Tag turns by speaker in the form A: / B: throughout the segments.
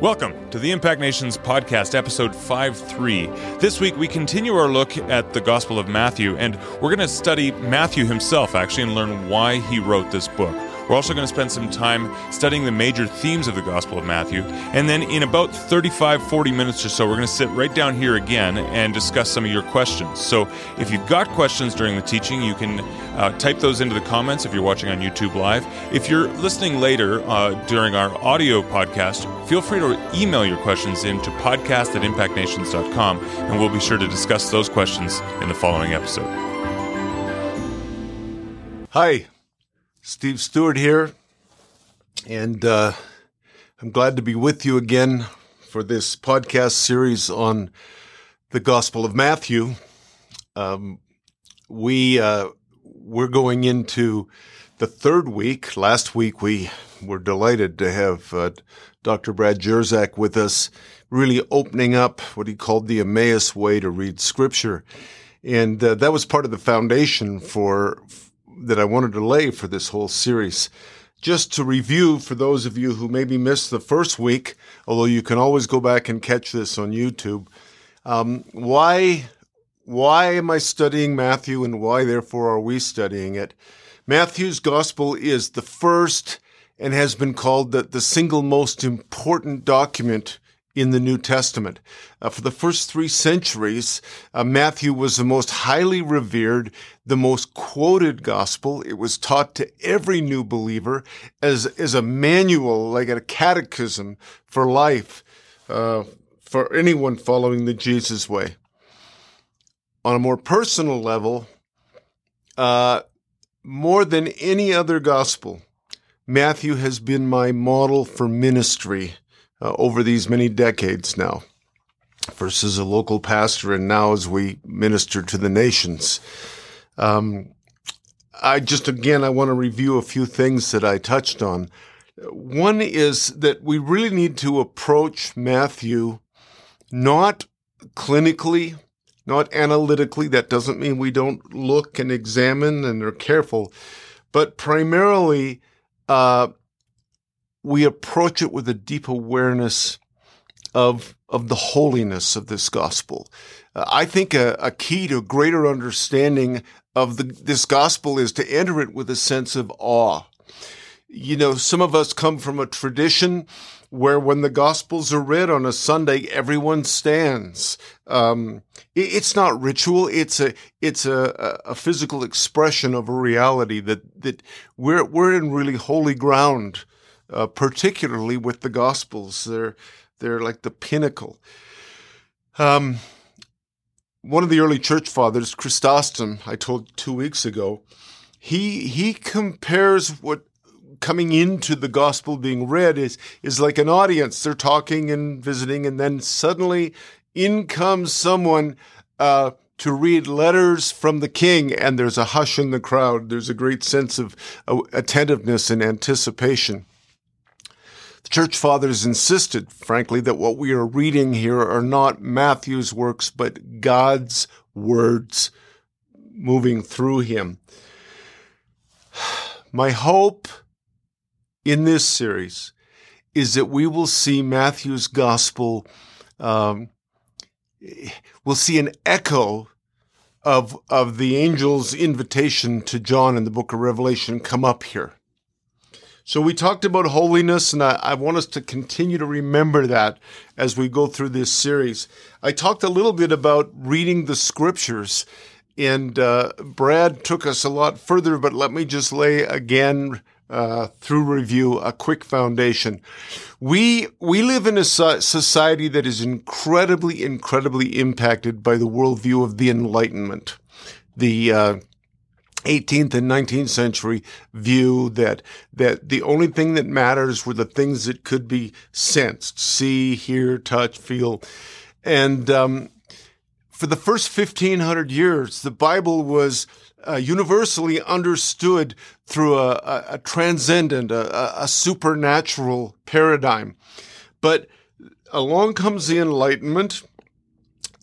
A: Welcome to the Impact Nations podcast, episode 5 3. This week we continue our look at the Gospel of Matthew, and we're going to study Matthew himself, actually, and learn why he wrote this book. We're also going to spend some time studying the major themes of the Gospel of Matthew. And then in about 35, 40 minutes or so, we're going to sit right down here again and discuss some of your questions. So if you've got questions during the teaching, you can uh, type those into the comments if you're watching on YouTube Live. If you're listening later uh, during our audio podcast, feel free to email your questions into podcast at impactnations.com, and we'll be sure to discuss those questions in the following episode.
B: Hi, Steve Stewart here, and uh, I'm glad to be with you again for this podcast series on the Gospel of Matthew. Um, we uh, we're going into the third week. Last week we were delighted to have uh, Dr. Brad Jersak with us, really opening up what he called the Emmaus way to read Scripture, and uh, that was part of the foundation for that I wanted to lay for this whole series. Just to review for those of you who maybe missed the first week, although you can always go back and catch this on YouTube. Um, why why am I studying Matthew and why therefore are we studying it? Matthew's gospel is the first and has been called the, the single most important document in the New Testament. Uh, for the first three centuries, uh, Matthew was the most highly revered, the most quoted gospel. It was taught to every new believer as, as a manual, like a catechism for life, uh, for anyone following the Jesus way. On a more personal level, uh, more than any other gospel, Matthew has been my model for ministry uh, over these many decades now. First as a local pastor, and now as we minister to the nations. Um, I just again I want to review a few things that I touched on. One is that we really need to approach Matthew not clinically, not analytically. That doesn't mean we don't look and examine and are careful, but primarily uh, we approach it with a deep awareness of of the holiness of this gospel. Uh, I think a, a, key to a greater understanding of the, this gospel is to enter it with a sense of awe. You know, some of us come from a tradition where when the gospels are read on a Sunday, everyone stands. Um, it, it's not ritual. It's a, it's a, a physical expression of a reality that, that we're, we're in really holy ground uh, particularly with the Gospels. They're they're like the pinnacle. Um, one of the early church fathers, Chrysostom, I told two weeks ago, he he compares what coming into the gospel being read is is like an audience. They're talking and visiting, and then suddenly in comes someone uh, to read letters from the king, and there's a hush in the crowd. There's a great sense of uh, attentiveness and anticipation. Church fathers insisted, frankly, that what we are reading here are not Matthew's works, but God's words moving through him. My hope in this series is that we will see Matthew's gospel, um, we'll see an echo of, of the angel's invitation to John in the book of Revelation come up here. So we talked about holiness, and I, I, want us to continue to remember that as we go through this series. I talked a little bit about reading the scriptures, and uh, Brad took us a lot further, but let me just lay again uh, through review a quick foundation. We we live in a society that is incredibly, incredibly impacted by the worldview of the Enlightenment. The uh, 18th and 19th century view that that the only thing that matters were the things that could be sensed, see, hear, touch, feel, and um, for the first 1500 years, the Bible was uh, universally understood through a, a, a transcendent, a, a supernatural paradigm. But along comes the Enlightenment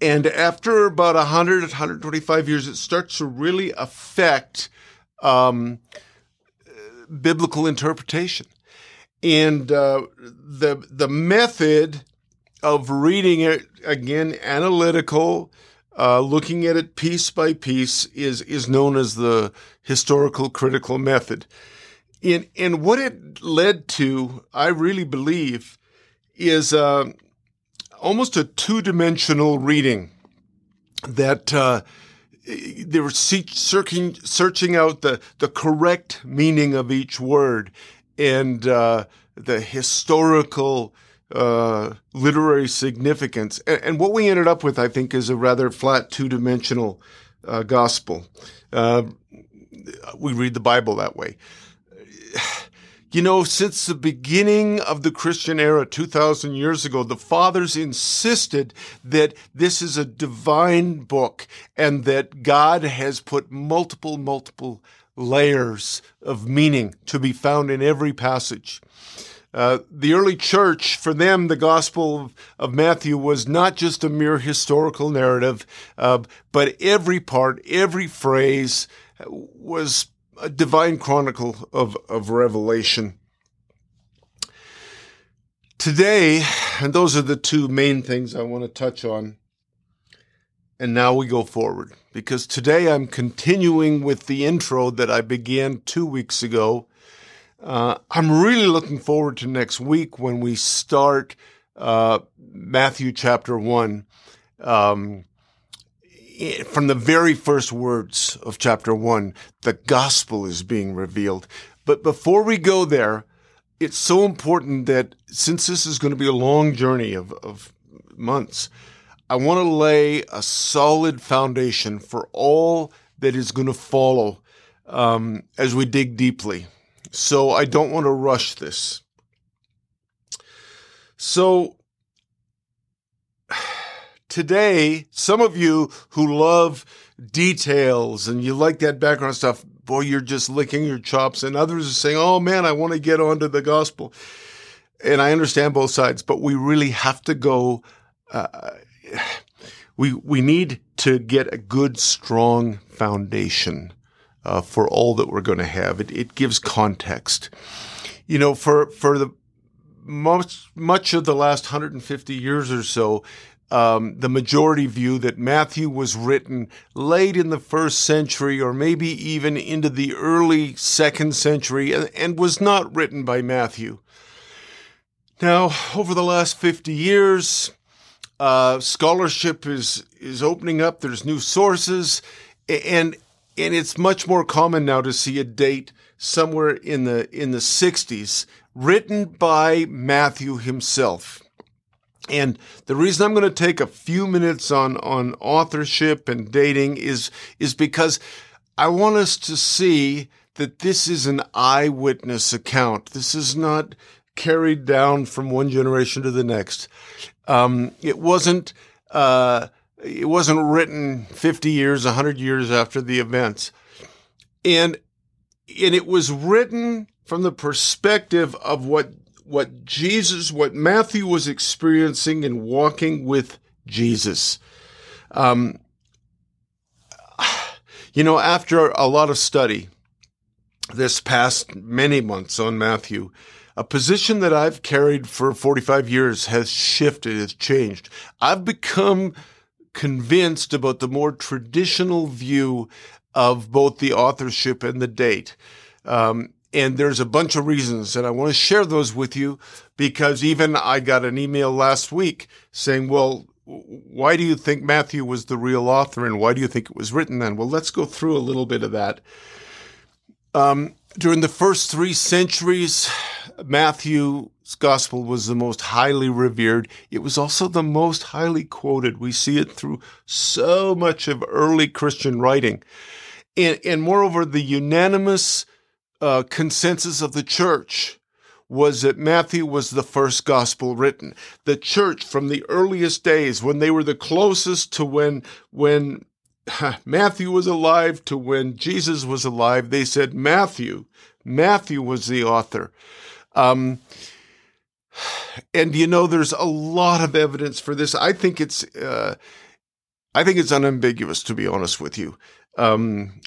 B: and after about 100, 125 years, it starts to really affect um, biblical interpretation. And uh, the the method of reading it again, analytical, uh, looking at it piece by piece, is is known as the historical critical method. And and what it led to, I really believe, is uh, almost a two dimensional reading that. Uh, they were searching, searching out the, the correct meaning of each word and uh, the historical uh, literary significance. And, and, what we ended up with, I think, is a rather flat two dimensional uh, gospel. Uh, we read the Bible that way. You know, since the beginning of the Christian era 2,000 years ago, the fathers insisted that this is a divine book and that God has put multiple, multiple layers of meaning to be found in every passage. Uh, the early church, for them, the Gospel of, Matthew was not just a mere historical narrative, uh, but every part, every phrase was a divine chronicle of, of revelation. Today, and those are the two main things I want to touch on. And now we go forward because today I'm continuing with the intro that I began two weeks ago. Uh, I'm really looking forward to next week when we start uh, Matthew chapter 1. Um, from the very first words of chapter 1, the gospel is being revealed. But before we go there, it's so important that since this is going to be a long journey of, of months, I want to lay a solid foundation for all that is going to follow um, as we dig deeply. So I don't want to rush this. So today, some of you who love details and you like that background stuff, boy, you're just licking your chops. And others are saying, oh man, I want to get onto the gospel. And I understand both sides, but we really have to go uh, we we need to get a good, strong foundation uh, for all that we're going to have. It, it gives context. You know, for for the most much of the last 150 years or so, um, the majority view that Matthew was written late in the first century or maybe even into the early second century and, and was not written by Matthew. Now, over the last 50 years, uh, scholarship is is opening up. There's new sources, and and it's much more common now to see a date somewhere in the in the 60s written by Matthew himself. And the reason I'm going to take a few minutes on on authorship and dating is is because I want us to see that this is an eyewitness account. This is not carried down from one generation to the next. Um, it wasn't uh, it wasn't written 50 years, 100 years after the events, and and it was written from the perspective of what what Jesus, what Matthew was experiencing and walking with Jesus. Um, you know, after a lot of study this past many months on Matthew, a position that I've carried for 45 years has shifted, has changed. I've become convinced about the more traditional view of both the authorship and the date. Um, and there's a bunch of reasons, and I want to share those with you because even I got an email last week saying, well, why do you think Matthew was the real author and why do you think it was written then? Well, let's go through a little bit of that. Um, during the first three centuries, Matthew's gospel was the most highly revered. It was also the most highly quoted. We see it through so much of early Christian writing. And, and moreover, the unanimous uh, consensus of the church was that Matthew was the first gospel written. The church from the earliest days, when they were the closest to when, when Matthew was alive to when Jesus was alive, they said Matthew, Matthew was the author. Um, and you know, there's a lot of evidence for this. I think it's, uh, I think it's unambiguous, to be honest with you. Um,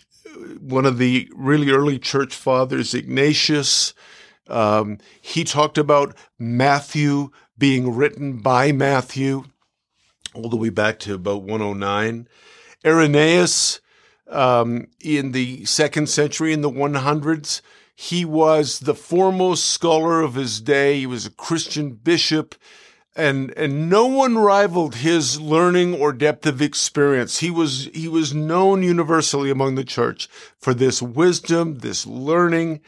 B: one of the really early church fathers, Ignatius, Um, he talked about Matthew being written by Matthew all the way back to about 109. Irenaeus, um, in the second century, in the 100s, he was the foremost scholar of his day. He was a Christian bishop and and no one rivaled his learning or depth of experience. He was he was known universally among the church for this wisdom, this learning.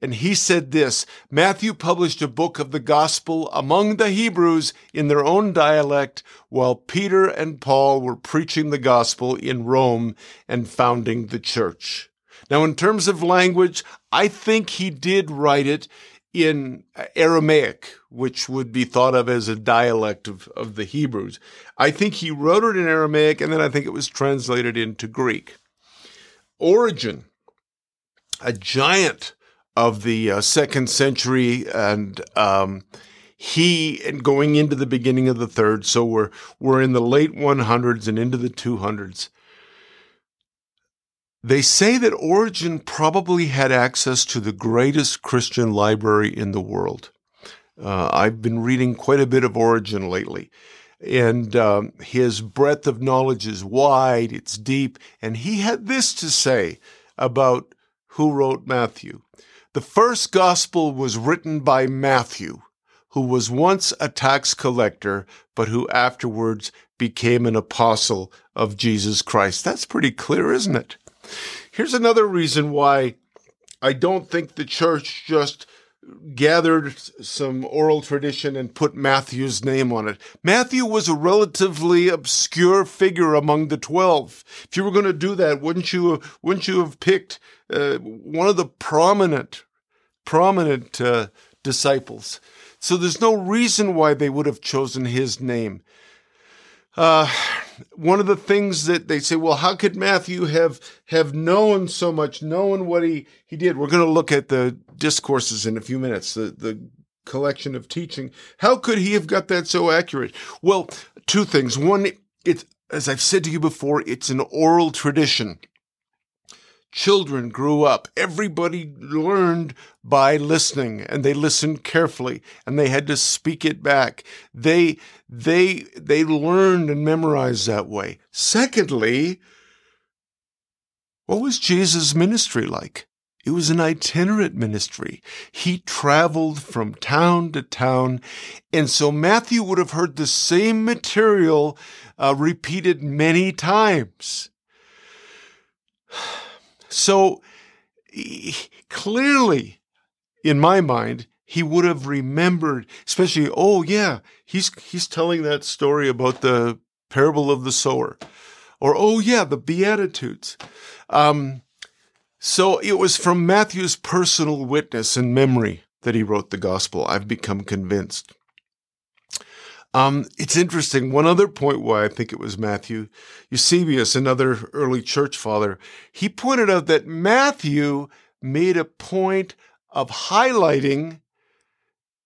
B: And he said this Matthew published a book of the gospel among the Hebrews in their own dialect, while Peter and Paul were preaching the gospel in Rome and founding the church. Now, in terms of language, I think he did write it in Aramaic, which would be thought of as a dialect of, of the Hebrews. I think he wrote it in Aramaic and then I think it was translated into Greek. Origen, a giant of the uh, second century and um, he and going into the beginning of the third so we're we're in the late 100s and into the 200s they say that Origen probably had access to the greatest Christian library in the world. Uh, I've been reading quite a bit of Origen lately, and um, his breadth of knowledge is wide, it's deep, and he had this to say about who wrote Matthew. The first gospel was written by Matthew, who was once a tax collector, but who afterwards became an apostle of Jesus Christ. That's pretty clear, isn't it? Here's another reason why I don't think the church just gathered some oral tradition and put Matthew's name on it. Matthew was a relatively obscure figure among the 12. If you were going to do that, wouldn't you wouldn't you have picked uh, one of the prominent prominent uh, disciples? So there's no reason why they would have chosen his name. Uh, one of the things that they say, well, how could Matthew have have known so much, known what he he did? We're going to look at the discourses in a few minutes, the the collection of teaching. How could he have got that so accurate? Well, two things. One, it's as I've said to you before, it's an oral tradition. Children grew up. Everybody learned by listening and they listened carefully and they had to speak it back. They, they, they learned and memorized that way. Secondly, what was Jesus' ministry like? It was an itinerant ministry. He traveled from town to town. And so Matthew would have heard the same material uh, repeated many times. So clearly, in my mind, he would have remembered, especially, oh yeah, he's he's telling that story about the parable of the sower, or oh yeah, the Beatitudes. Um, so it was from Matthew's personal witness and memory that he wrote the gospel. I've become convinced. Um, it's interesting. One other point why I think it was Matthew, Eusebius, another early church father, he pointed out that Matthew made a point of highlighting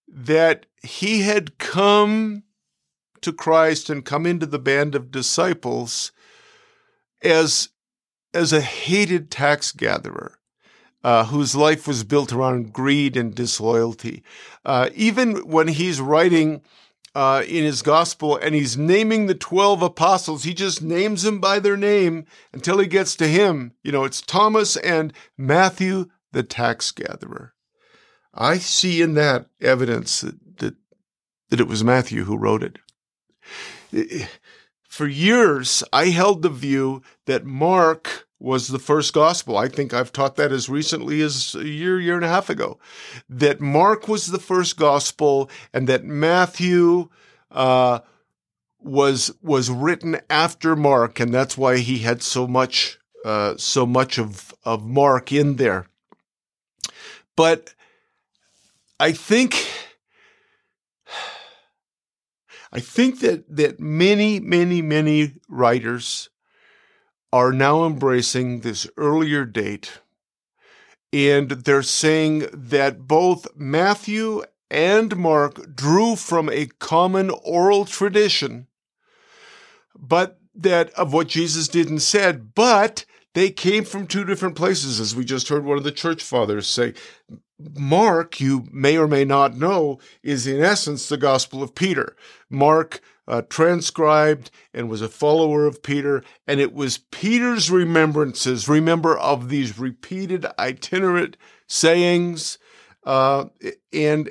B: that he had come to Christ and come into the band of disciples as, as a hated tax gatherer. Uh, whose life was built around greed and disloyalty. Uh, even when he's writing uh, in his gospel and he's naming the 12 apostles. He just names them by their name until he gets to him. You know, it's Thomas and Matthew, the tax gatherer. I see in that evidence that, that, that it was Matthew who wrote it. For years, I held the view that Mark was the first gospel. I think I've taught that as recently as a year, year and a half ago. That Mark was the first gospel, and that Matthew uh, was was written after Mark, and that's why he had so much uh, so much of of Mark in there. But I think. I think that that many, many, many writers are now embracing this earlier date. And they're saying that both Matthew and Mark drew from a common oral tradition, but that of what Jesus did and said, but they came from two different places, as we just heard one of the church fathers say. Mark, you may or may not know, is in essence the Gospel of Peter. Mark uh, transcribed and was a follower of Peter, and it was Peter's remembrances, remember, of these repeated itinerant sayings, uh, and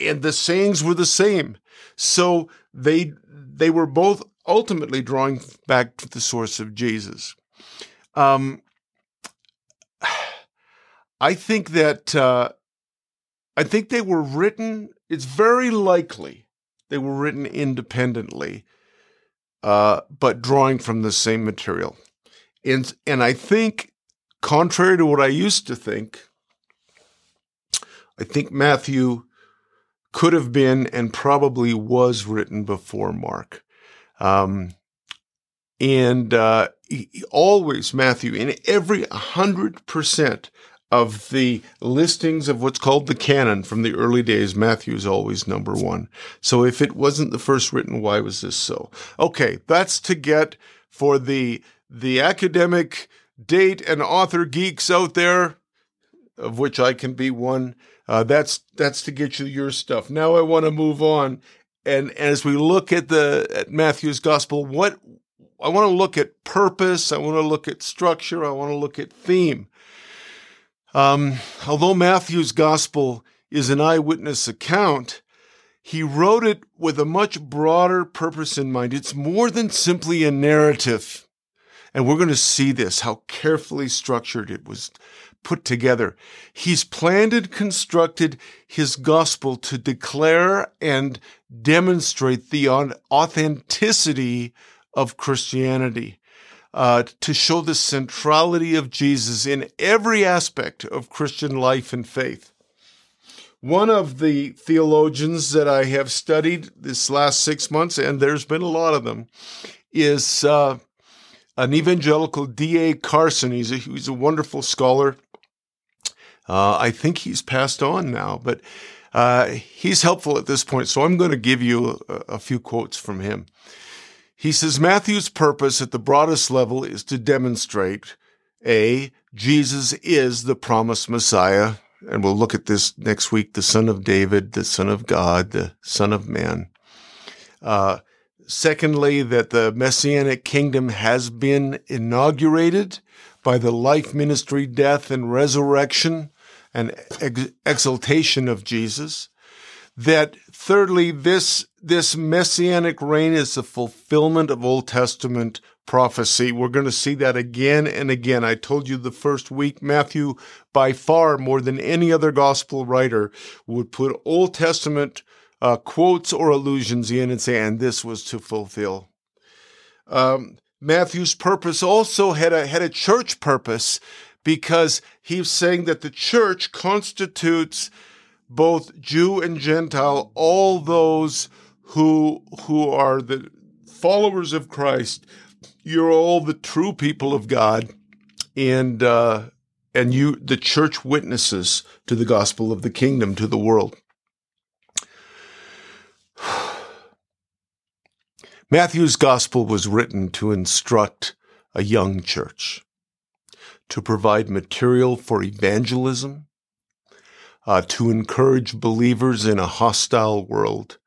B: and the sayings were the same. So they they were both ultimately drawing back to the source of Jesus. Um, I think that uh, I think they were written. It's very likely they were written independently, uh, but drawing from the same material. And and I think, contrary to what I used to think, I think Matthew could have been and probably was written before Mark. Um, and uh, he, always Matthew in every hundred percent of the listings of what's called the canon from the early days, Matthew's always number one. So if it wasn't the first written, why was this so? Okay, that's to get for the the academic date and author geeks out there, of which I can be one. Uh, that's that's to get you your stuff. Now I want to move on, and as we look at the at Matthew's gospel, what I want to look at purpose. I want to look at structure. I want to look at theme. Um, although Matthew's gospel is an eyewitness account, he wrote it with a much broader purpose in mind. It's more than simply a narrative. And we're going to see this, how carefully structured it was put together. He's planned and constructed his gospel to declare and demonstrate the authenticity of Christianity, uh, to show the centrality of Jesus in every aspect of Christian life and faith. One of the theologians that I have studied this last six months, and there's been a lot of them, is uh, an evangelical D.A. Carson. He's a, he's a wonderful scholar. Uh, I think he's passed on now, but uh, he's helpful at this point. So I'm going to give you a, a few quotes from him. He says Matthew's purpose at the broadest level is to demonstrate A, Jesus is the promised Messiah. And we'll look at this next week the Son of David, the Son of God, the Son of Man. Uh, secondly, that the Messianic kingdom has been inaugurated by the life, ministry, death, and resurrection and ex- exaltation of Jesus. That thirdly, this, this messianic reign is the fulfillment of Old Testament prophecy. We're going to see that again and again. I told you the first week, Matthew, by far more than any other gospel writer, would put Old Testament uh, quotes or allusions in and say, and this was to fulfill. Um, Matthew's purpose also had a, had a church purpose because he's saying that the church constitutes both Jew and Gentile, all those who who are the followers of Christ. You're all the true people of God, and uh, and you, the church, witnesses to the gospel of the kingdom to the world. Matthew's gospel was written to instruct a young church, to provide material for evangelism, uh, to encourage believers in a hostile world,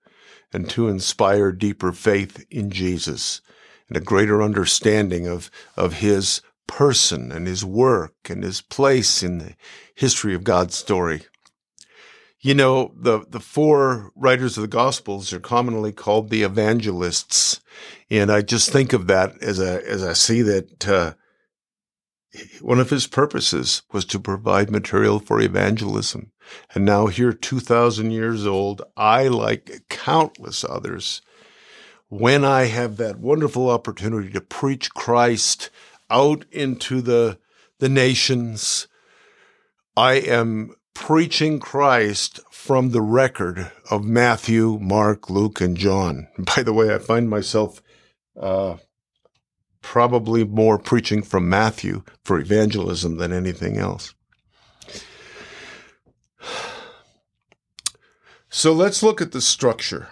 B: and to inspire deeper faith in Jesus and a greater understanding of, of his person and his work and his place in the history of God's story. You know, the, the four writers of the Gospels are commonly called the evangelists. And I just think of that as a, as I see that, uh, one of his purposes was to provide material for evangelism. And now here, 2000 years old, I, like countless others, when I have that wonderful opportunity to preach Christ out into the, the nations, I am preaching Christ from the record of Matthew, Mark, Luke, and John. By the way, I find myself uh, probably more preaching from Matthew for evangelism than anything else. So let's look at the structure.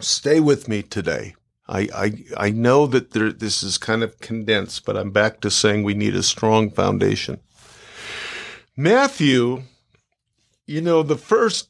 B: Stay with me today. I, I, I know that there, this is kind of condensed, but I'm back to saying we need a strong foundation. Matthew, you know, the first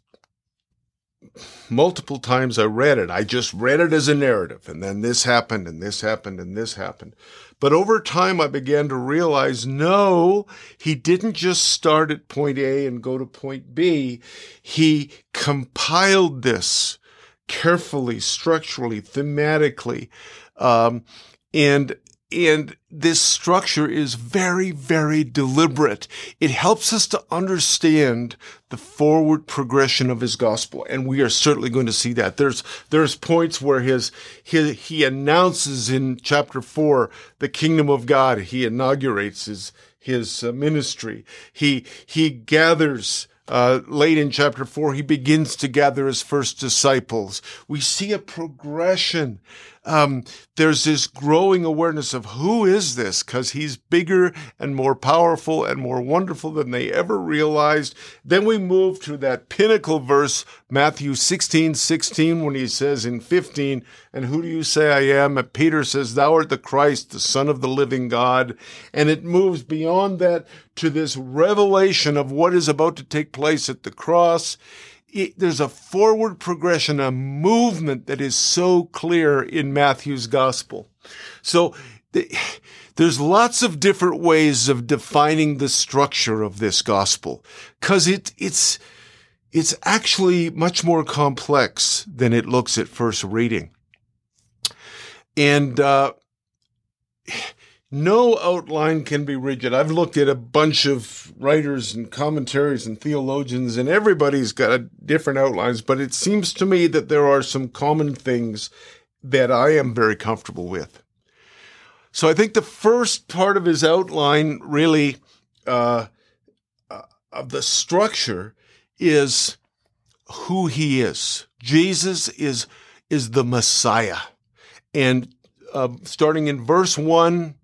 B: multiple times I read it, I just read it as a narrative, and then this happened, and this happened, and this happened. But over time, I began to realize no, he didn't just start at point A and go to point B. He compiled this carefully, structurally, thematically. Um, and and this structure is very, very deliberate. It helps us to understand the forward progression of his gospel. And we are certainly going to see that. There's, there's points where his, his, he announces in chapter four, the kingdom of God. He inaugurates his, his uh, ministry. He, he gathers, uh, late in chapter four, he begins to gather his first disciples. We see a progression. Um, there's this growing awareness of who is this? Because he's bigger and more powerful and more wonderful than they ever realized. Then we move to that pinnacle verse, Matthew 16, 16, when he says in 15, and who do you say I am? And Peter says, thou art the Christ, the son of the living God. And it moves beyond that to this revelation of what is about to take place at the cross. It, there's a forward progression, a movement that is so clear in Matthew's gospel. So the, there's lots of different ways of defining the structure of this gospel because it, it's, it's actually much more complex than it looks at first reading. And, uh, no outline can be rigid. I've looked at a bunch of writers and commentaries and theologians, and everybody's got different outlines, but it seems to me that there are some common things that I am very comfortable with. So I think the first part of his outline, really, uh, uh, of the structure, is who he is. Jesus is is the Messiah, and uh, starting in verse one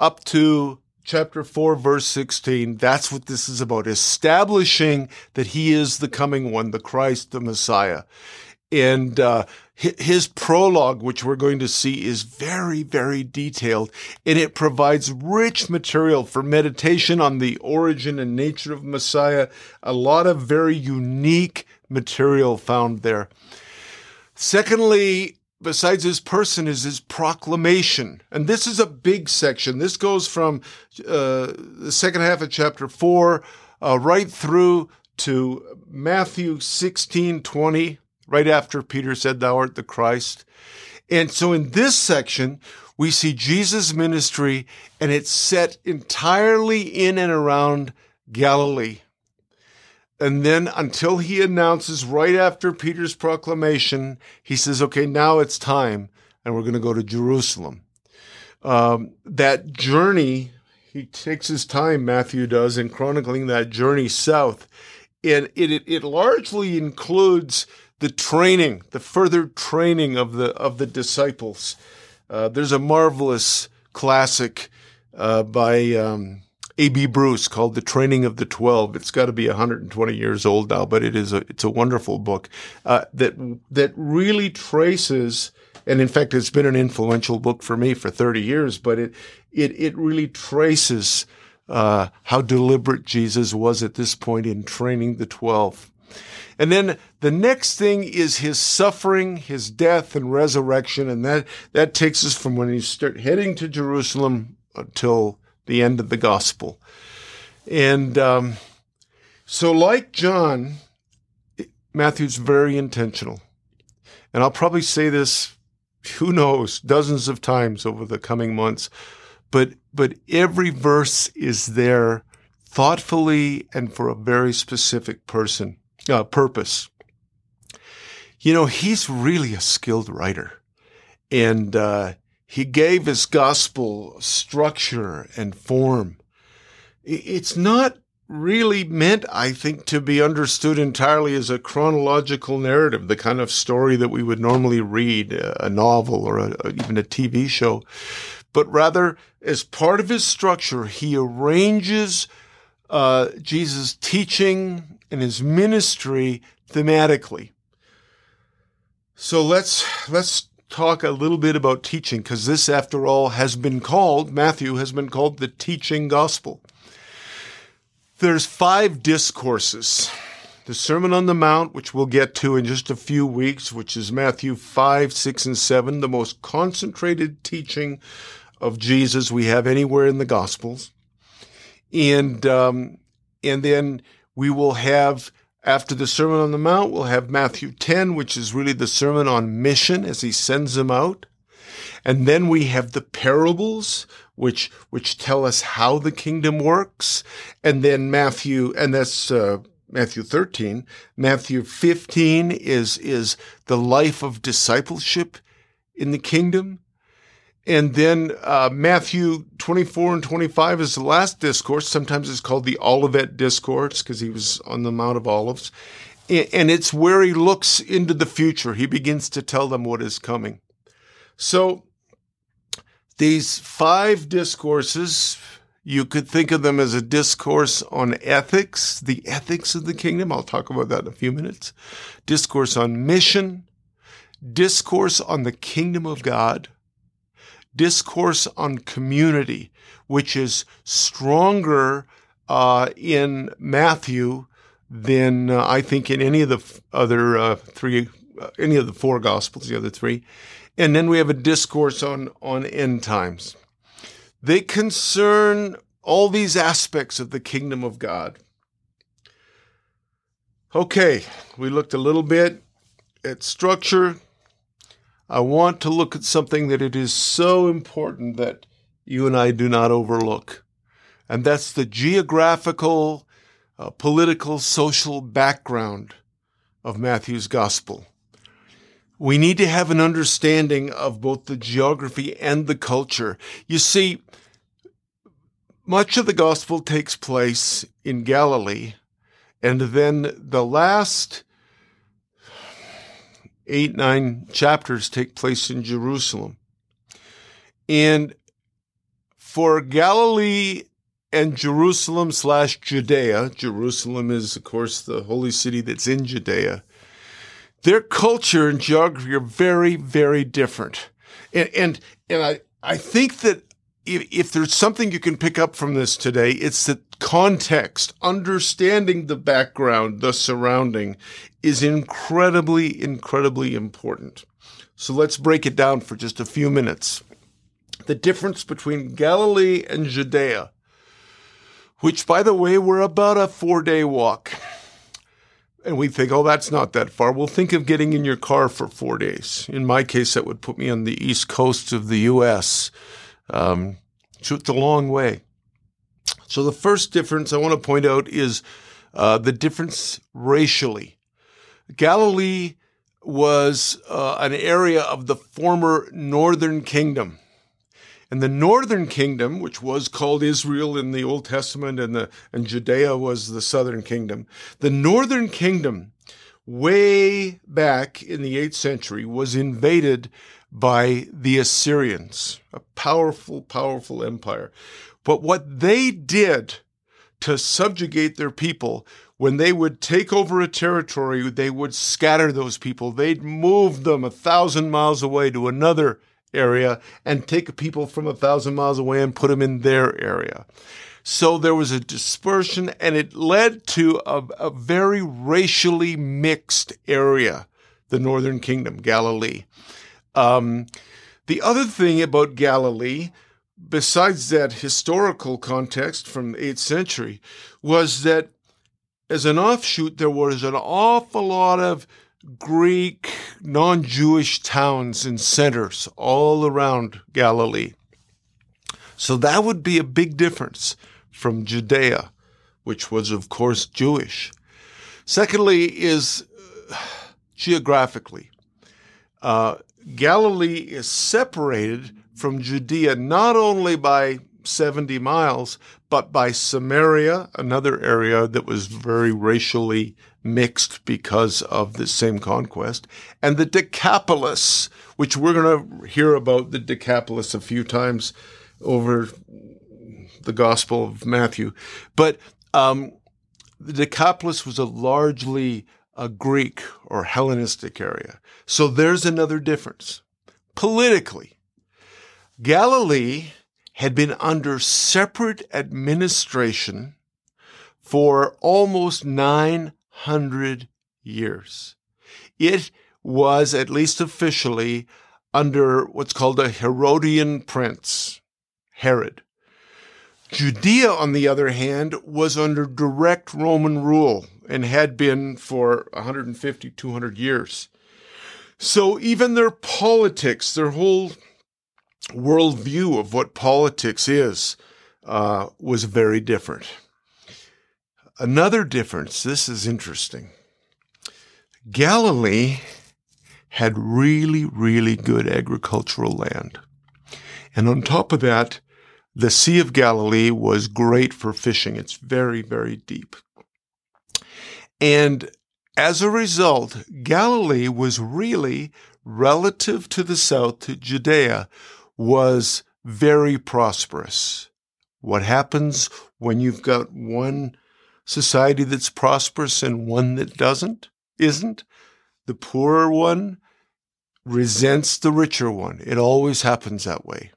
B: up to chapter 4, verse 16. That's what this is about establishing that he is the coming one, the Christ, the Messiah. And uh, his prologue, which we're going to see, is very, very detailed, and it provides rich material for meditation on the origin and nature of Messiah. A lot of very unique material found there. Secondly, besides his person is his proclamation. And this is a big section. This goes from uh, the second half of chapter 4 uh, right through to Matthew 16 20, right after Peter said, Thou art the Christ. And so in this section, we see Jesus' ministry, and it's set entirely in and around Galilee. And then until he announces right after Peter's proclamation, he says, okay, now it's time, and we're going to go to Jerusalem. Um, that journey, he takes his time, Matthew does, in chronicling that journey south. And it, it, it largely includes the training, the further training of the, of the disciples. Uh, there's a marvelous classic uh, by um, A.B. Bruce called The Training of the Twelve. It's got to be 120 years old now, but it is a, it's a wonderful book uh, that, that really traces, and in fact, it's been an influential book for me for 30 years, but it, it, it really traces uh, how deliberate Jesus was at this point in training the 12. And then the next thing is his suffering, his death and resurrection. And that, that takes us from when he start heading to Jerusalem until the end of the gospel. And um, so, like John, Matthew's very intentional. And I'll probably say this, who knows, dozens of times over the coming months. But, but every verse is there thoughtfully and for a very specific person, uh, purpose. You know, he's really a skilled writer. And uh, he gave his gospel structure and form. It's not really meant, I think, to be understood entirely as a chronological narrative, the kind of story that we would normally read, a novel or a, even a TV show, but rather as part of his structure, he arranges uh, Jesus' teaching and his ministry thematically. So let's let's talk a little bit about teaching because this, after all, has been called, Matthew has been called the teaching gospel. There's five discourses. The Sermon on the Mount, which we'll get to in just a few weeks, which is Matthew 5, 6, and 7, the most concentrated teaching of Jesus we have anywhere in the Gospels. And, um, and then we will have, after the Sermon on the Mount, we'll have Matthew 10, which is really the sermon on mission as he sends them out. And then we have the parables, which which tell us how the kingdom works. And then Matthew, and that's uh, Matthew 13. Matthew 15 is is the life of discipleship in the kingdom. And then uh, Matthew 24 and 25 is the last discourse. Sometimes it's called the Olivet Discourse because he was on the Mount of Olives. And it's where he looks into the future. He begins to tell them what is coming. So these five discourses, you could think of them as a discourse on ethics, the ethics of the kingdom. I'll talk about that in a few minutes. Discourse on mission, discourse on the kingdom of God, discourse on community, which is stronger uh, in Matthew than uh, I think in any of the f- other uh, three, uh, any of the four gospels, the other three. And then we have a discourse on, on end times. They concern all these aspects of the kingdom of God. Okay, we looked a little bit at structure. I want to look at something that it is so important that you and I do not overlook, and that's the geographical, uh, political, social background of Matthew's gospel we need to have an understanding of both the geography and the culture. You see, much of the gospel takes place in Galilee, and then the last eight, nine chapters take place in Jerusalem. And for Galilee and Jerusalem slash Judea, Jerusalem is, of course, the holy city that's in Judea their culture and geography are very, very different. And, and, and I, I think that if, if there's something you can pick up from this today, it's that context, understanding the background, the surrounding is incredibly, incredibly important. So let's break it down for just a few minutes. The difference between Galilee and Judea, which by the way, were about a four day walk and we think, oh, that's not that far. Well, think of getting in your car for four days. In my case, that would put me on the east coast of the U.S. Um, so it's a long way. So the first difference I want to point out is uh, the difference racially. Galilee was uh, an area of the former northern kingdom. And the northern kingdom, which was called Israel in the Old Testament, and, the, and Judea was the southern kingdom, the northern kingdom, way back in the 8th century, was invaded by the Assyrians, a powerful, powerful empire. But what they did to subjugate their people, when they would take over a territory, they would scatter those people. They'd move them a thousand miles away to another area and take people from a thousand miles away and put them in their area. So there was a dispersion and it led to a, a very racially mixed area, the northern kingdom, Galilee. Um, the other thing about Galilee, besides that historical context from the 8th century, was that as an offshoot, there was an awful lot of Greek, non Jewish towns and centers all around Galilee. So that would be a big difference from Judea, which was, of course, Jewish. Secondly, is uh, geographically. Uh, Galilee is separated from Judea not only by 70 miles, but by Samaria, another area that was very racially mixed because of the same conquest, and the Decapolis, which we're going to hear about the Decapolis a few times over the Gospel of Matthew. But um, the Decapolis was a largely a Greek or Hellenistic area. So there's another difference. Politically, Galilee had been under separate administration for almost 900 years. It was, at least officially, under what's called a Herodian prince, Herod. Judea, on the other hand, was under direct Roman rule and had been for 150, 200 years. So even their politics, their whole worldview of what politics is, uh, was very different. Another difference, this is interesting. Galilee had really, really good agricultural land. And on top of that, the Sea of Galilee was great for fishing. It's very, very deep. And as a result, Galilee was really, relative to the south, to Judea, was very prosperous. What happens when you've got one society that's prosperous and one that doesn't, isn't? The poorer one resents the richer one. It always happens that way.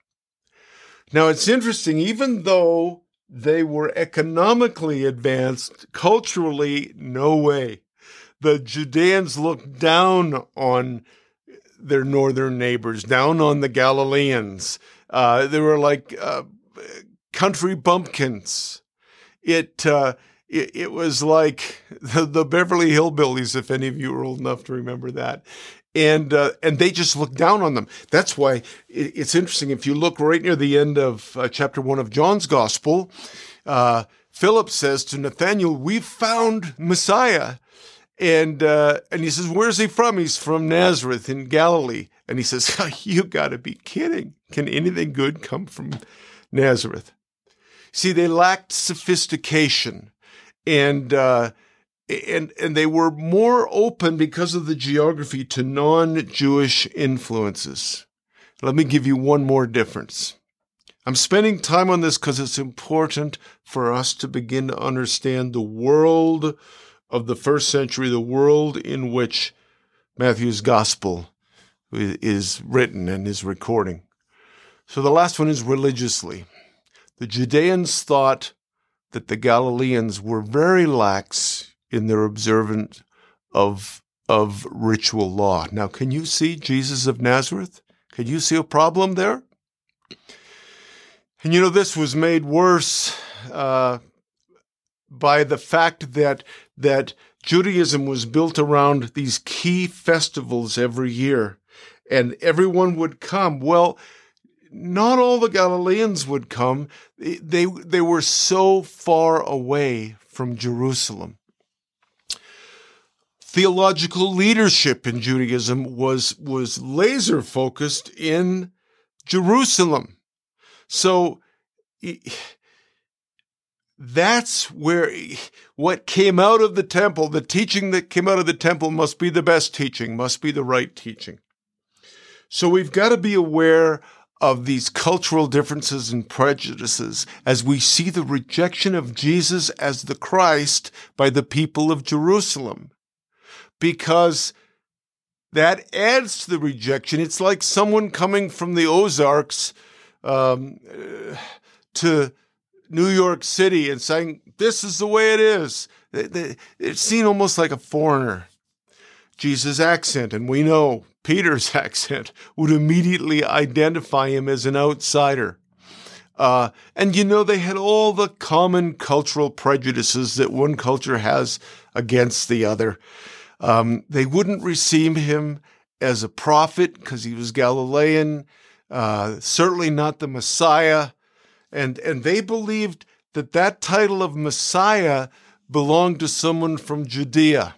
B: Now, it's interesting, even though they were economically advanced, culturally, no way. The Judeans looked down on their northern neighbors, down on the Galileans. Uh, they were like uh, country bumpkins. It, uh, it, it was like the, the Beverly Hillbillies, if any of you are old enough to remember that and uh, and they just looked down on them. That's why it, it's interesting. If you look right near the end of uh, chapter one of John's Gospel, uh, Philip says to Nathaniel, "We've found Messiah," and uh, and he says, "Where's he from?" He's from Nazareth in Galilee, and he says, "You got to be kidding! Can anything good come from Nazareth?" See, they lacked sophistication, and uh, and and they were more open because of the geography to non-Jewish influences. Let me give you one more difference. I'm spending time on this because it's important for us to begin to understand the world of the first century, the world in which Matthew's gospel is written and is recording. So the last one is religiously. The Judeans thought that the Galileans were very lax in their observance of of ritual law. Now, can you see Jesus of Nazareth? Can you see a problem there? And you know, this was made worse uh, by the fact that that Judaism was built around these key festivals every year, and everyone would come. Well, not all the Galileans would come. They they were so far away from Jerusalem theological leadership in Judaism was, was laser focused in Jerusalem. So that's where what came out of the temple, the teaching that came out of the temple must be the best teaching, must be the right teaching. So we've got to be aware of these cultural differences and prejudices as we see the rejection of Jesus as the Christ by the people of Jerusalem because that adds to the rejection. It's like someone coming from the Ozarks um, to New York City and saying, This is the way it is. It's seen almost like a foreigner. Jesus' accent, and we know Peter's accent, would immediately identify him as an outsider. Uh, and you know, they had all the common cultural prejudices that one culture has against the other. Um, they wouldn't receive him as a prophet because he was Galilean, uh, certainly not the Messiah. And, and they believed that that title of Messiah belonged to someone from Judea.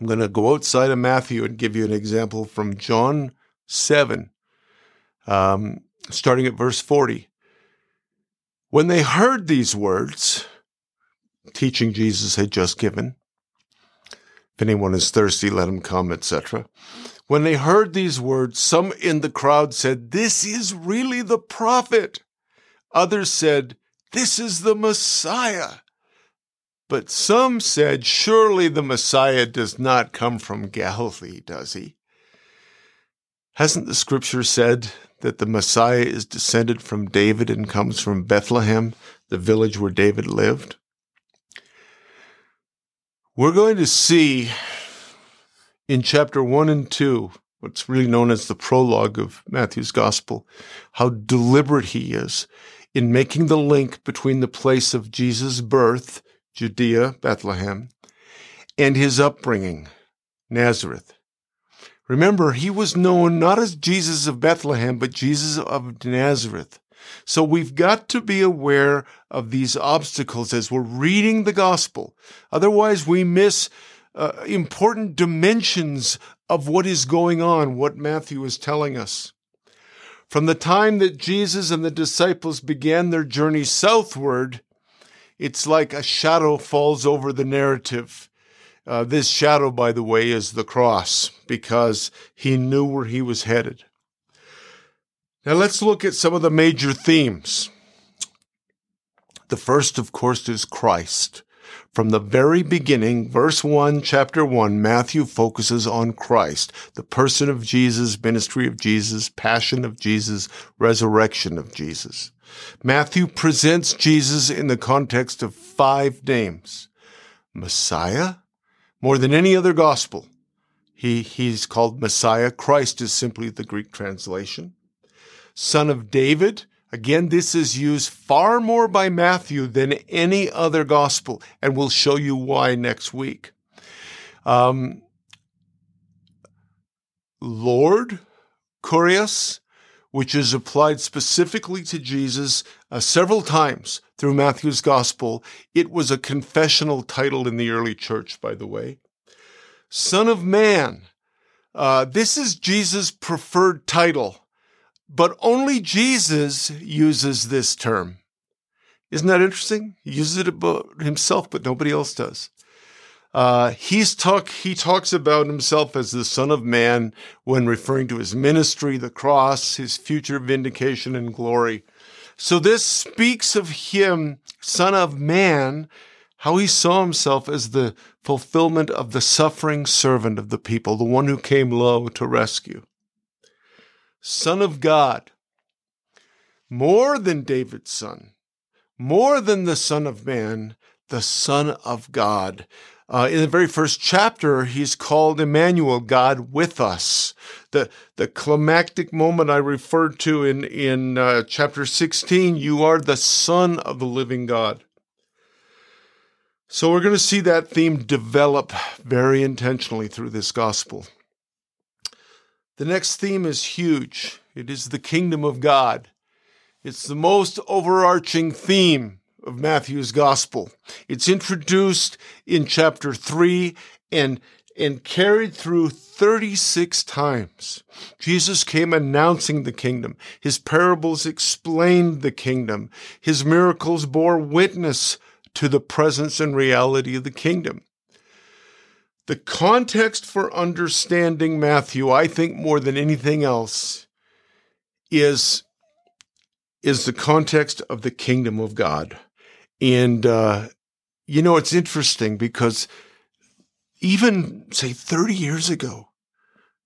B: I'm going to go outside of Matthew and give you an example from John 7, um, starting at verse 40. When they heard these words, teaching Jesus had just given, if anyone is thirsty, let him come, etc. When they heard these words, some in the crowd said, This is really the prophet. Others said, This is the Messiah. But some said, Surely the Messiah does not come from Galilee, does he? Hasn't the scripture said that the Messiah is descended from David and comes from Bethlehem, the village where David lived? We're going to see in chapter 1 and 2, what's really known as the prologue of Matthew's gospel, how deliberate he is in making the link between the place of Jesus' birth, Judea, Bethlehem, and his upbringing, Nazareth. Remember, he was known not as Jesus of Bethlehem, but Jesus of Nazareth. So we've got to be aware of these obstacles as we're reading the gospel. Otherwise, we miss uh, important dimensions of what is going on, what Matthew is telling us. From the time that Jesus and the disciples began their journey southward, it's like a shadow falls over the narrative. Uh, this shadow, by the way, is the cross because he knew where he was headed. Now let's look at some of the major themes. The first, of course, is Christ. From the very beginning, verse 1, chapter 1, Matthew focuses on Christ, the person of Jesus, ministry of Jesus, passion of Jesus, resurrection of Jesus. Matthew presents Jesus in the context of five names Messiah, more than any other gospel. He, he's called Messiah. Christ is simply the Greek translation. Son of David, Again, this is used far more by Matthew than any other gospel, and we'll show you why next week. Um, Lord, Kurios, which is applied specifically to Jesus uh, several times through Matthew's gospel. It was a confessional title in the early church, by the way. Son of Man. Uh, this is Jesus' preferred title. But only Jesus uses this term. Isn't that interesting? He uses it about himself, but nobody else does. Uh, he's talk, he talks about himself as the Son of Man when referring to his ministry, the cross, his future vindication and glory. So this speaks of him, Son of Man, how he saw himself as the fulfillment of the suffering servant of the people, the one who came low to rescue. Son of God, more than David's son, more than the Son of Man, the Son of God. Uh, in the very first chapter, he's called Emmanuel, God with us. The, the climactic moment I referred to in, in uh, chapter 16, you are the Son of the living God. So we're going to see that theme develop very intentionally through this gospel. The next theme is huge. It is the kingdom of God. It's the most overarching theme of Matthew's gospel. It's introduced in chapter 3 and and carried through 36 times. Jesus came announcing the kingdom. His parables explained the kingdom. His miracles bore witness to the presence and reality of the kingdom. The context for understanding Matthew, I think more than anything else, is, is the context of the kingdom of God. And, uh, you know, it's interesting because even, say, 30 years ago,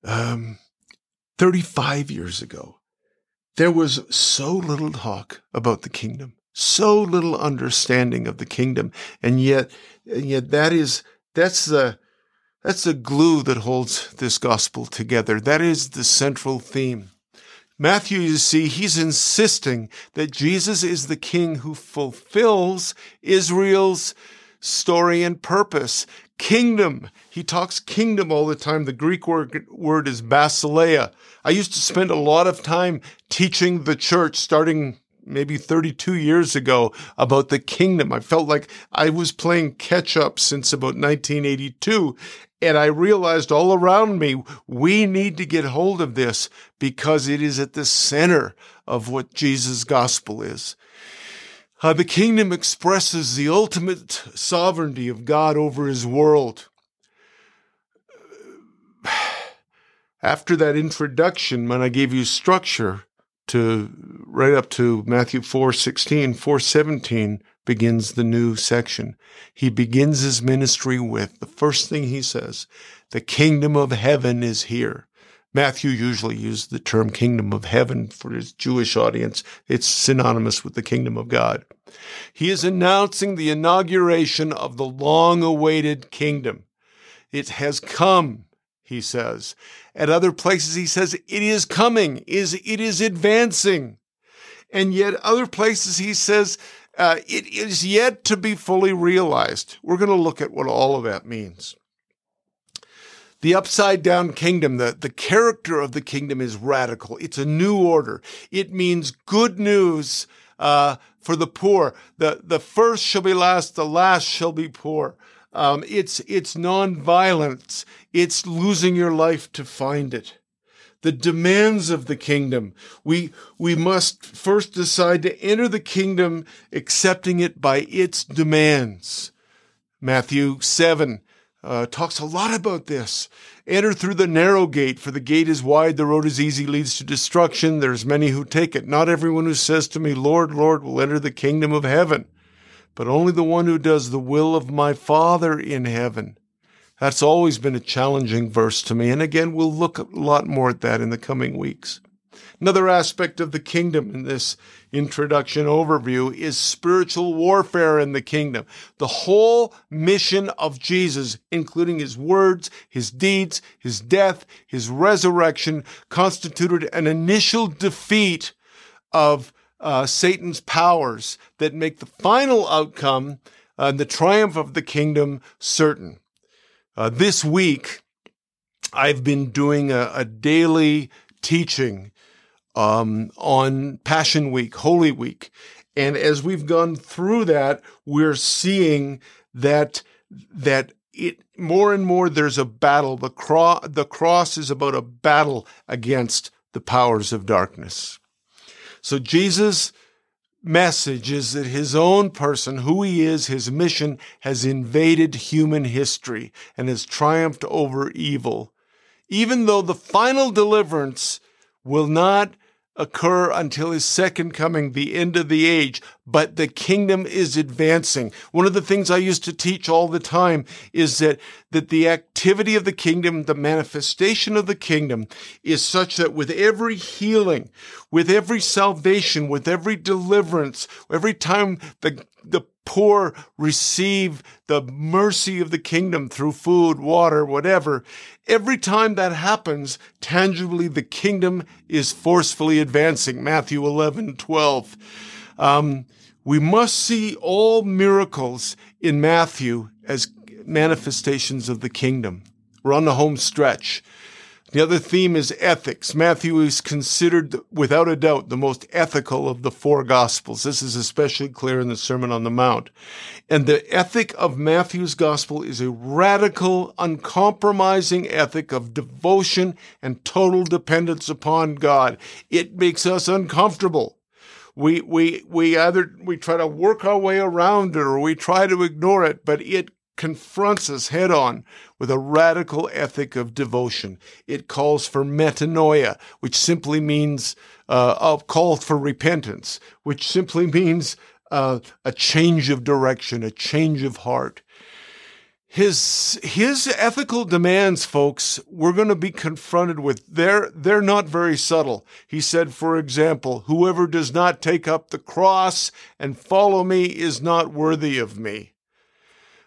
B: um, 35 years ago, there was so little talk about the kingdom, so little understanding of the kingdom. And yet, and yet that is, that's the, that's the glue that holds this gospel together. That is the central theme. Matthew, you see, he's insisting that Jesus is the king who fulfills Israel's story and purpose. Kingdom. He talks kingdom all the time. The Greek word, word is basileia. I used to spend a lot of time teaching the church starting maybe 32 years ago about the kingdom. I felt like I was playing catch up since about 1982. And I realized all around me, we need to get hold of this because it is at the center of what Jesus' gospel is. Uh, the kingdom expresses the ultimate sovereignty of God over his world. After that introduction, when I gave you structure to right up to Matthew 4 16, 4 17, begins the new section. He begins his ministry with the first thing he says, the kingdom of heaven is here. Matthew usually used the term kingdom of heaven for his Jewish audience. It's synonymous with the kingdom of God. He is announcing the inauguration of the long awaited kingdom. It has come, he says. At other places, he says it is coming, is it is advancing. And yet, other places, he says uh, it is yet to be fully realized. We're going to look at what all of that means. The upside down kingdom, the, the character of the kingdom is radical. It's a new order. It means good news uh, for the poor. The, the first shall be last, the last shall be poor. Um, it's, it's nonviolence. It's losing your life to find it. The demands of the kingdom. We, we must first decide to enter the kingdom accepting it by its demands. Matthew 7 uh, talks a lot about this. Enter through the narrow gate, for the gate is wide, the road is easy, leads to destruction. There's many who take it. Not everyone who says to me, Lord, Lord, will enter the kingdom of heaven, but only the one who does the will of my Father in heaven. That's always been a challenging verse to me. And again, we'll look a lot more at that in the coming weeks. Another aspect of the kingdom in this introduction overview is spiritual warfare in the kingdom. The whole mission of Jesus, including his words, his deeds, his death, his resurrection, constituted an initial defeat of uh, Satan's powers that make the final outcome and the triumph of the kingdom certain. Uh, this week, I've been doing a, a daily teaching um, on Passion Week, Holy Week. And as we've gone through that, we're seeing that that it more and more there's a battle. The cross the cross is about a battle against the powers of darkness. So Jesus' message is that his own person, who he is, his mission has invaded human history and has triumphed over evil. Even though the final deliverance will not occur until his second coming, the end of the age, but the kingdom is advancing. One of the things I used to teach all the time is that, that the activity of the kingdom, the manifestation of the kingdom is such that with every healing, with every salvation, with every deliverance, every time the, the poor receive the mercy of the kingdom through food, water, whatever, every time that happens, tangibly the kingdom is forcefully advancing. Matthew 11, 12. Um, we must see all miracles in Matthew as manifestations of the kingdom. We're on the home stretch. The other theme is ethics. Matthew is considered, without a doubt, the most ethical of the four gospels. This is especially clear in the Sermon on the Mount. And the ethic of Matthew's gospel is a radical, uncompromising ethic of devotion and total dependence upon God. It makes us uncomfortable. We, we, we either, we try to work our way around it or we try to ignore it, but it confronts us head on with a radical ethic of devotion. It calls for metanoia, which simply means uh, a call for repentance, which simply means uh, a change of direction, a change of heart. His his ethical demands, folks, we're going to be confronted with. They're they're not very subtle. He said, for example, whoever does not take up the cross and follow me is not worthy of me.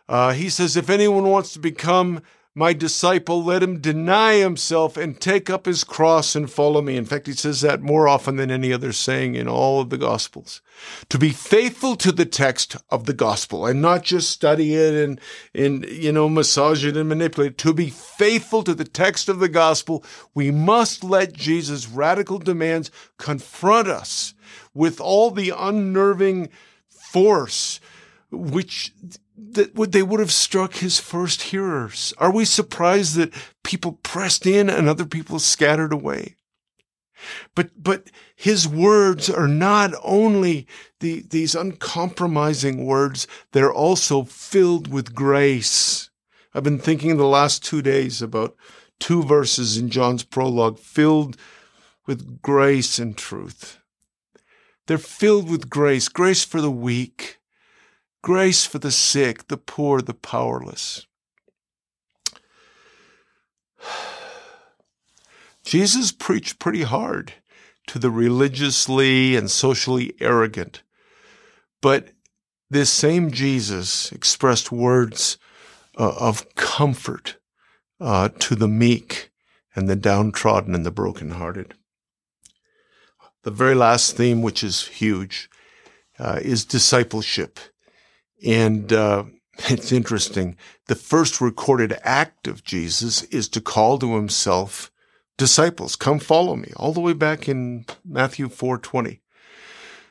B: Uh, he says, If anyone wants to become my disciple, let him deny himself and take up his cross and follow me. In fact, he says that more often than any other saying in all of the Gospels. To be faithful to the text of the Gospel and not just study it and, and, you know, massage it and manipulate it. To be faithful to the text of the Gospel, we must let Jesus' radical demands confront us with all the unnerving force which that would they would have struck his first hearers? Are we surprised that people pressed in and other people scattered away? But but his words are not only the, these uncompromising words, they're also filled with grace. I've been thinking the last two days about two verses in John's prologue filled with grace and truth. They're filled with grace, grace for the weak, grace for the sick, the poor, the powerless. Jesus preached pretty hard to the religiously and socially arrogant. But this same Jesus expressed words uh, of comfort uh, to the meek and the downtrodden and the brokenhearted. The very last theme, which is huge, uh, is discipleship. And uh, it's interesting. The first recorded act of Jesus is to call to himself disciples, come follow me, all the way back in Matthew 4:20.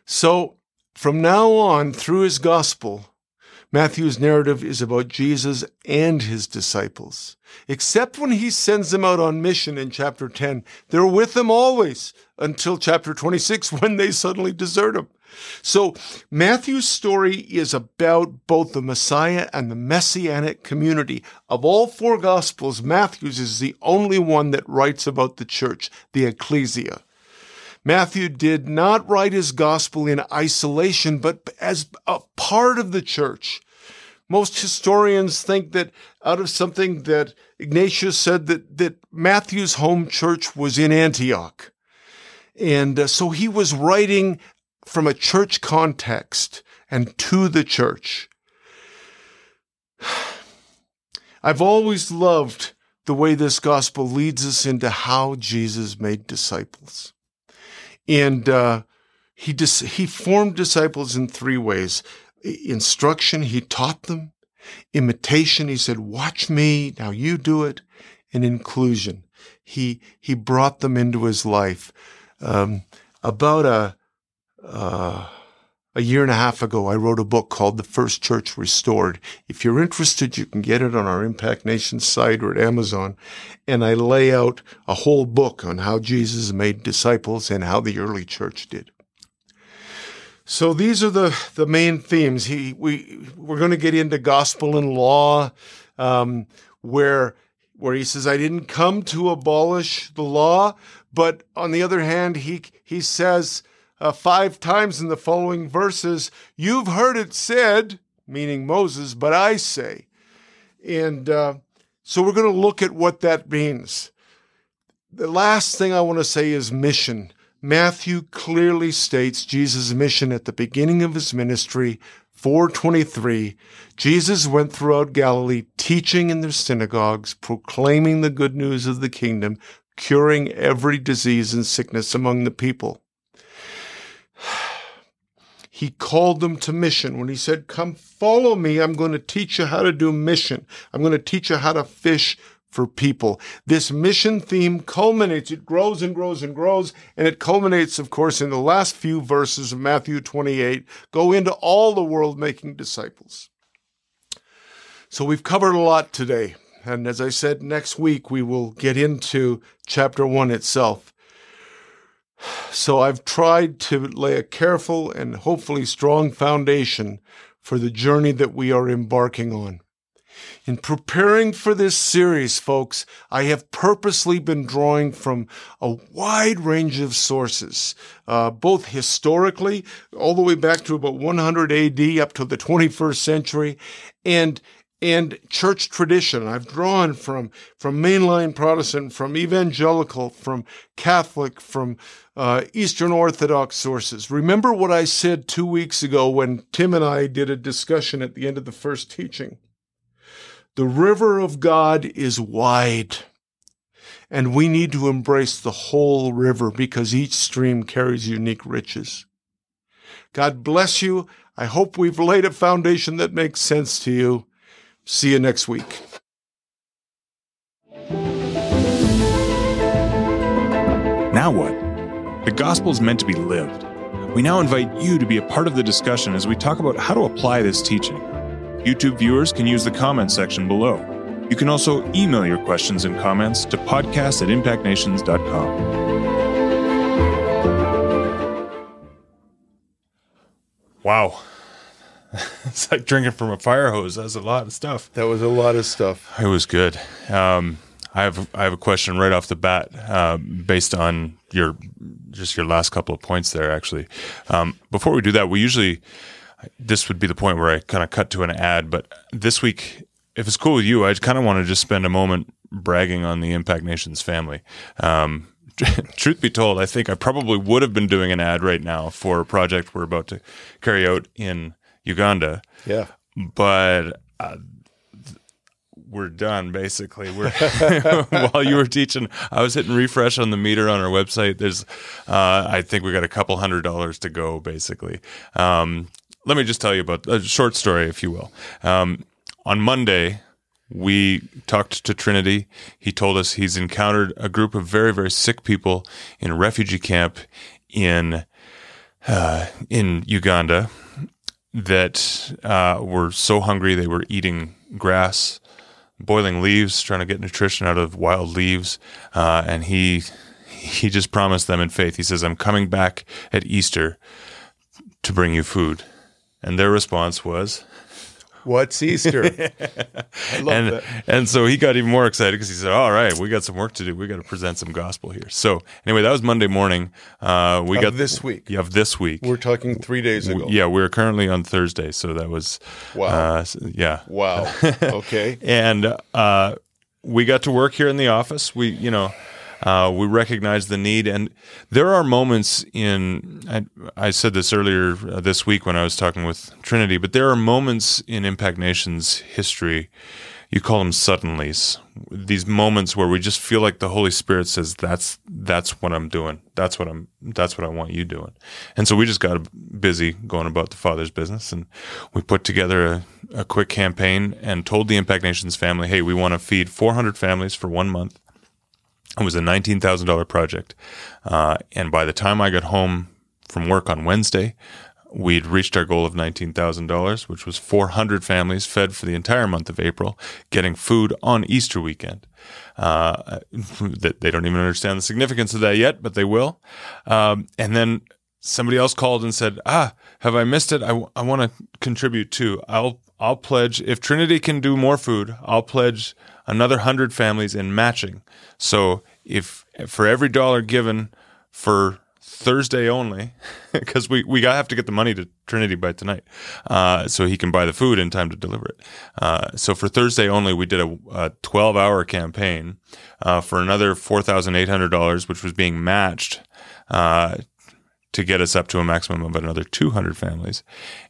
B: So from now on, through his gospel, Matthew's narrative is about Jesus and his disciples. Except when he sends them out on mission in chapter 10. They're with him always until chapter 26 when they suddenly desert him. So Matthew's story is about both the Messiah and the messianic community. Of all four gospels, Matthew's is the only one that writes about the church, the ecclesia. Matthew did not write his gospel in isolation, but as a part of the church. Most historians think that out of something that Ignatius said that, that Matthew's home church was in Antioch. And uh, so he was writing from a church context and to the church. I've always loved the way this gospel leads us into how Jesus made disciples. And uh, he dis- he formed disciples in three ways: instruction, he taught them; imitation, he said, "Watch me, now you do it," and inclusion, he he brought them into his life. Um, about a uh, a year and a half ago, I wrote a book called The First Church Restored. If you're interested, you can get it on our Impact Nation site or at Amazon. And I lay out a whole book on how Jesus made disciples and how the early church did. So these are the, the main themes. He, we, we're going to get into gospel and law, um, where, where he says, I didn't come to abolish the law. But on the other hand, he, he says, uh, five times in the following verses, You've heard it said, meaning Moses, but I say. And uh, so we're going to look at what that means. The last thing I want to say is mission. Matthew clearly states Jesus' mission at the beginning of his ministry, 423. Jesus went throughout Galilee, teaching in their synagogues, proclaiming the good news of the kingdom, curing every disease and sickness among the people. He called them to mission when he said, Come follow me. I'm going to teach you how to do mission. I'm going to teach you how to fish for people. This mission theme culminates, it grows and grows and grows, and it culminates, of course, in the last few verses of Matthew 28 go into all the world making disciples. So we've covered a lot today. And as I said, next week we will get into chapter one itself. So I've tried to lay a careful and hopefully strong foundation for the journey that we are embarking on. In preparing for this series, folks, I have purposely been drawing from a wide range of sources, uh, both historically, all the way back to about 100 AD up to the 21st century, and and church tradition. I've drawn from from mainline Protestant, from evangelical, from Catholic, from uh, Eastern Orthodox sources. Remember what I said two weeks ago when Tim and I did a discussion at the end of the first teaching. The river of God is wide, and we need to embrace the whole river because each stream carries unique riches. God bless you. I hope we've laid a foundation that makes sense to you. See you next week.
A: Now what? The gospel is meant to be lived. We now invite you to be a part of the discussion as we talk about how to apply this teaching. YouTube viewers can use the comment section below. You can also email your questions and comments to podcast at impactnations.com. Wow. it's like drinking from a fire hose. That's a lot of stuff.
B: That was a lot of stuff.
A: It was good. Um, I have I have a question right off the bat, uh, based on your just your last couple of points there. Actually, um, before we do that, we usually this would be the point where I kind of cut to an ad. But this week, if it's cool with you, I kind of want to just spend a moment bragging on the Impact Nations family. Um, truth be told, I think I probably would have been doing an ad right now for a project we're about to carry out in Uganda.
B: Yeah.
A: But uh, we're done basically. We're while you were teaching, I was hitting refresh on the meter on our website. There's, uh, I think we got a couple hundred dollars to go basically. Um, let me just tell you about a short story, if you will. Um, on Monday, we talked to Trinity. He told us he's encountered a group of very, very sick people in a refugee camp in uh, in Uganda that uh, were so hungry they were eating grass, boiling leaves, trying to get nutrition out of wild leaves, uh, and he he just promised them in faith. He says, "I'm coming back at Easter to bring you food," and their response was.
B: What's Easter? I love
A: and
B: that.
A: and so he got even more excited because he said, "All right, we got some work to do. We got to present some gospel here." So anyway, that was Monday morning. Uh, we
B: Of
A: got
B: this week.
A: Yeah, of this week.
B: We're talking three days ago.
A: yeah, we're currently on Thursday, so that was
B: Wow.
A: Uh, yeah,
B: Wow. Okay.
A: and uh, we got to work here in the office. We, you know, uh, we recognize the need, and there are moments in. I, I said this earlier uh, this week when I was talking with Trinity, but there are moments in Impact Nation's history. You call them suddenlies. These moments where we just feel like the Holy Spirit says, "That's that's what I'm doing. That's what I'm. That's what I want you doing." And so we just got busy going about the Father's business, and we put together a, a quick campaign and told the Impact Nations family, "Hey, we want to feed 400 families for one month." It was a nineteen thousand dollar project, uh, and by the time I got home from work on Wednesday, we'd reached our goal of nineteen thousand dollars, which was four hundred families fed for the entire month of April, getting food on Easter weekend. Uh, they don't even understand the significance of that yet, but they will. Um, and then somebody else called and said, "Ah, have I missed it? I, want to contribute too. I'll I'll pledge if Trinity can do more food. I'll pledge another hundred families in matching. So if for every dollar given for Thursday only, because we we have to get the money to Trinity by tonight, uh, so he can buy the food in time to deliver it. Uh, so for Thursday only, we did a, a twelve hour campaign uh, for another four thousand eight hundred dollars, which was being matched uh, to get us up to a maximum of another 200 families.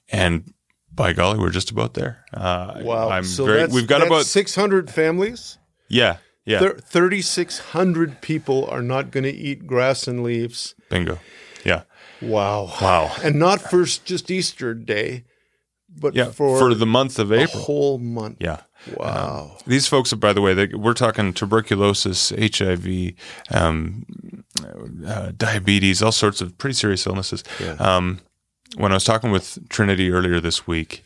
A: And by golly, we're just about there. Uh,
B: Wow.
A: I'm
B: so
A: very, we've got about,
B: 600 families.
A: yeah, yeah,
B: Thir- 3,600 people are not going to eat grass and leaves.
A: bingo. Yeah.
B: Wow.
A: Wow.
B: And not for just Easter Day, but
A: Yeah.
B: for,
A: For, the month of
B: a
A: April.
B: whole month.
A: Yeah.
B: Wow.
A: These folks, are, by the way, they, we're talking tuberculosis, HIV, um, uh, diabetes, all sorts of pretty serious illnesses.
B: Yeah.
A: Um, when I was talking with Trinity earlier this week,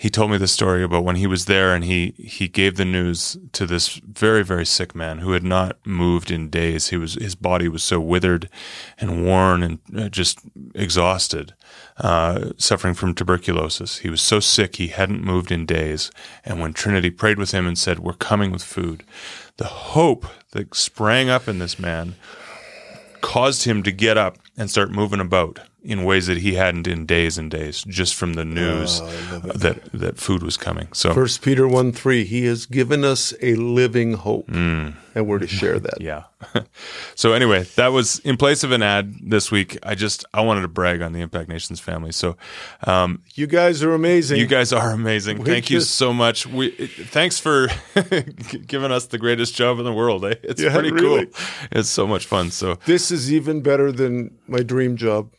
A: he told me the story about when he was there and he he gave the news to this very very sick man who had not moved in days. He was his body was so withered and worn and uh, just exhausted, uh, suffering from tuberculosis. He was so sick he hadn't moved in days. And when Trinity prayed with him and said, "We're coming with food," the hope that sprang up in this man caused him to get up and start moving about in ways that he hadn't in days and days, just from the news that that food was coming. So
B: First Peter 1 3, he has given us a living hope. And we're to share that.
A: Mm. yeah. so anyway, that was in place of an ad this week. I just I wanted to brag on the Impact Nations family. So um,
B: You guys are amazing.
A: you guys are amazing. Thank you so much. We thanks for giving us the greatest job in the world. Eh? It's
B: Yeah,
A: pretty
B: really.
A: cool. It's so much fun. So
B: this is even better than my dream job,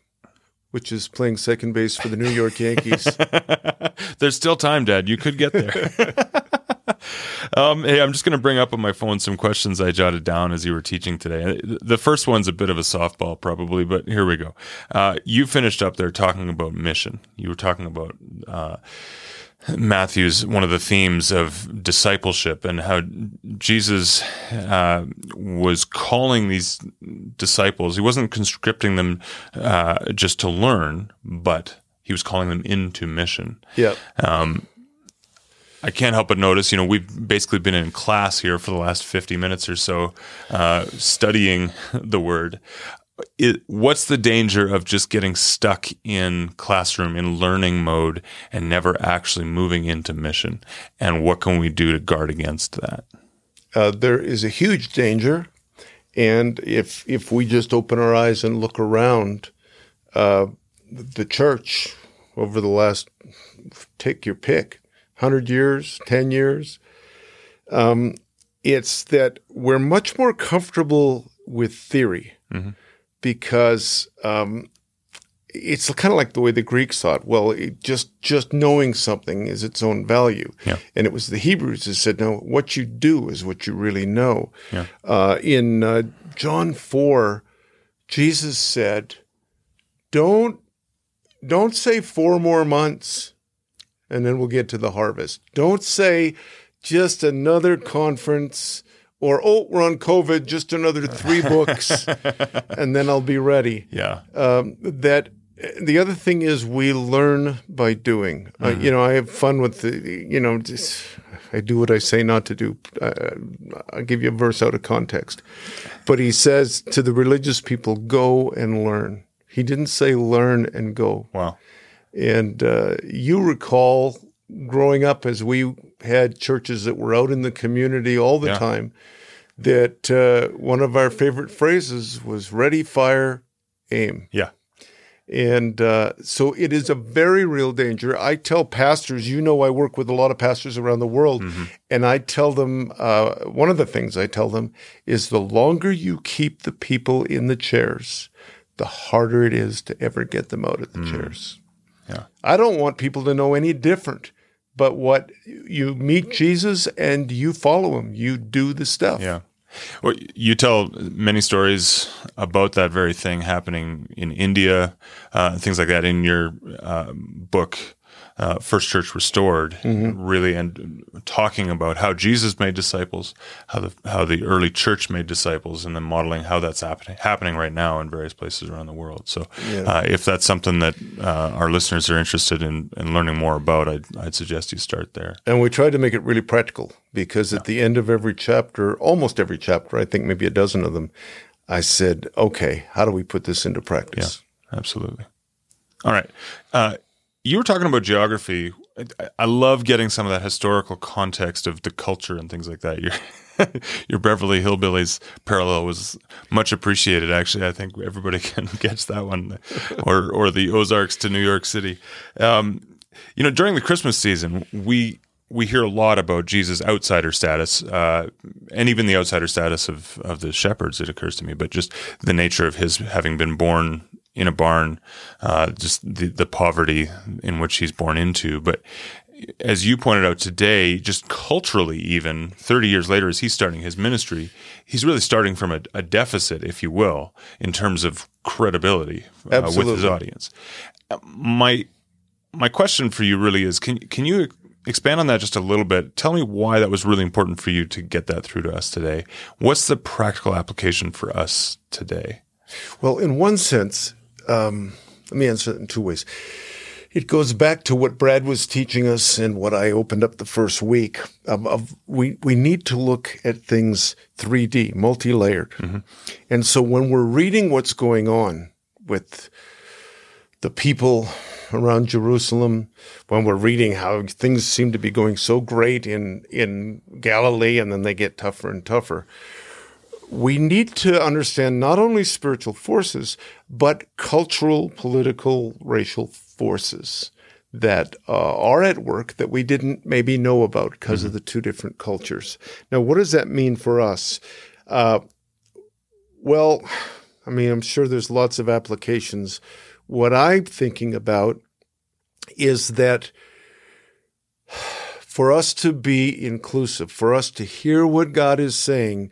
B: which is playing second base for the New York Yankees.
A: There's still time, Dad. You could get there. um, hey, I'm just going to bring up on my phone some questions I jotted down as you were teaching today. The first one's a bit of a softball, probably, but here we go. Uh, you finished up there talking about mission. You were talking about. Uh, Matthew's one of the themes of discipleship and how Jesus uh, was calling these disciples. He wasn't conscripting them uh, just to learn, but he was calling them into mission.
B: yeah.
A: I can't help but notice, you know, we've basically been in class here for the last 50 minutes or so, uh, studying the word. It, what's the danger of just getting stuck in classroom in learning mode and never actually moving into mission? And what can we do to guard against that?
B: uh, there is a huge danger, and if if we just open our eyes and look around, uh, the church over the last take your pick, hundred years, ten years, um, it's that we're much more comfortable with theory
A: Mhm.
B: Because um, it's kind of like the way the Greeks thought. Well, it just just knowing something is its own value,
A: Yeah.
B: and it was the Hebrews that said, "No, what you do is what you really know."
A: Yeah.
B: Uh, in uh, John four, Jesus said, "Don't don't say four more months, and then we'll get to the harvest. Don't say just another conference." Or oh, we're on COVID, just another three books, and then I'll be ready
A: Yeah.
B: um, that the other thing is we learn by doing. Uh, you know, I have fun with the, you know, just, I do what I say not to do. Uh, I'll give you a verse out of context. But he says to the religious people, go and learn. He didn't say learn and go.
A: Wow.
B: And uh, you recall growing up as we had churches that were out in the community all the
A: Yeah.
B: time, that uh, one of our favorite phrases was ready, fire, aim.
A: Yeah.
B: And uh, so it is a very real danger. I tell pastors, you know, I work with a lot of pastors around the world, and I tell them uh, one of the things I tell them is the longer you keep the people in the chairs, the harder it is to ever get them out of the chairs.
A: Yeah.
B: I don't want people to know any different, but what you meet Jesus and you follow him, you do the stuff.
A: Yeah. Well, you tell many stories about that very thing happening in India, uh, things like that in your uh, book, uh, First Church Restored, really, and talking about how Jesus made disciples, how the how the early church made disciples, and then modeling how that's happening happening right now in various places around the world. So, uh, if that's something that uh, our listeners are interested in, in learning more about, I'd, I'd suggest you start there.
B: And we tried to make it really practical because at the end of every chapter, almost every chapter, I think maybe a dozen of them, I said, okay, how do we put this into practice?
A: Absolutely. All right. You were talking about geography. I, I love getting some of that historical context of the culture and things like that. Your your Beverly Hillbillies parallel was much appreciated. Actually, I think everybody can catch that one, or or the Ozarks to New York City. Um, you know, during the Christmas season, we we hear a lot about Jesus' outsider status, uh, and even the outsider status of of the shepherds. It occurs to me, but just the nature of his having been born in a barn, uh, just the the poverty in which he's born into. But as you pointed out today, just culturally, even 30 years later, as he's starting his ministry, he's really starting from a, a deficit, if you will, in terms of credibility uh, with his audience. My my question for you really is: Can can you expand on that just a little bit? Tell me why that was really important for you to get that through to us today. What's the practical application for us today?
B: Well, in one sense, um, let me answer it in two ways. It goes back to what Brad was teaching us and what I opened up the first week. Of, of we we need to look at things 3D, multi-layered, and so when we're reading what's going on with the people around Jerusalem, when we're reading how things seem to be going so great in in Galilee, and then they get tougher and tougher we need to understand not only spiritual forces, but cultural, political, racial forces that uh, are at work that we didn't maybe know about because of the two different cultures. Now, what does that mean for us? Uh, well, I mean, I'm sure there's lots of applications. What I'm thinking about is that for us to be inclusive, for us to hear what God is saying,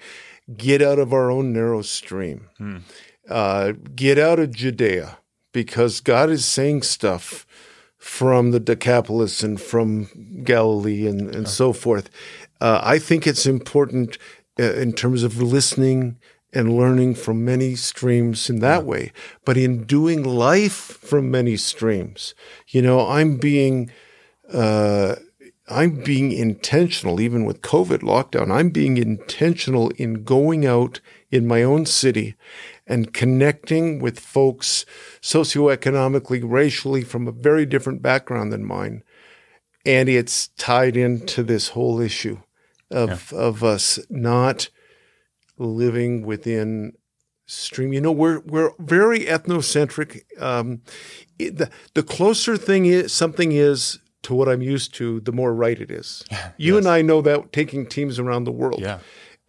B: get out of our own narrow stream, uh, get out of Judea, because God is saying stuff from the Decapolis and from Galilee and, and so forth. Uh, I think it's important uh, in terms of listening and learning from many streams in that way, but in doing life from many streams. You know, I'm being. Uh, I'm being intentional, even with COVID lockdown. I'm being intentional in going out in my own city and connecting with folks socioeconomically, racially from a very different background than mine. And it's tied into this whole issue. of of us not living within stream. You know, we're we're very ethnocentric. Um, it- the the closer thing is something is to what I'm used to, the more right it is. You and I know that taking teams around the world.
A: Yeah.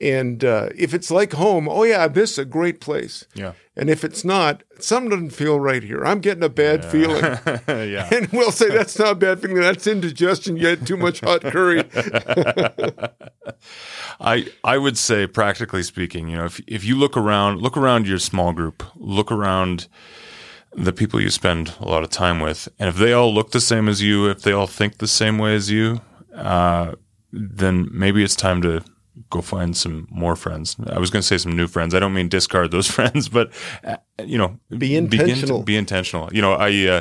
B: And uh, if it's like home, oh yeah, this is a great place.
A: Yeah.
B: And if it's not, something doesn't feel right here. I'm getting a bad feeling.
A: yeah.
B: And we'll say that's not a bad feeling. That's indigestion. You had too much hot curry.
A: I I would say, practically speaking, you know, if if you look around, look around your small group, look around the people you spend a lot of time with, and if they all look the same as you, if they all think the same way as you, uh, then maybe it's time to go find some more friends. I was going to say some new friends. I don't mean discard those friends, but uh, you know,
B: Be
A: begin to
B: intentional.
A: be intentional. You know, I, uh,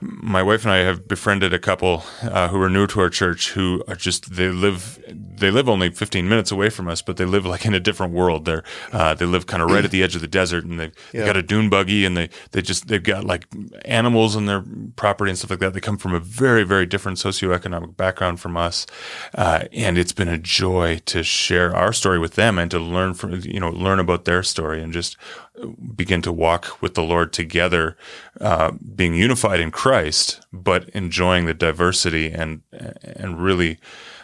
A: my wife and I have befriended a couple uh, who are new to our church who are just they live they live only 15 minutes away from us, but they live like in a different world. They're uh, they live kind of right at the edge of the desert, and they've, they've got a dune buggy, and they they just they've got like animals on their property and stuff like that. They come from a very very different socioeconomic background from us, uh, and it's been a joy to share our story with them and to learn from you know learn about their story and just begin to walk with the Lord together, uh, being unified in Christ, but enjoying the diversity and and really,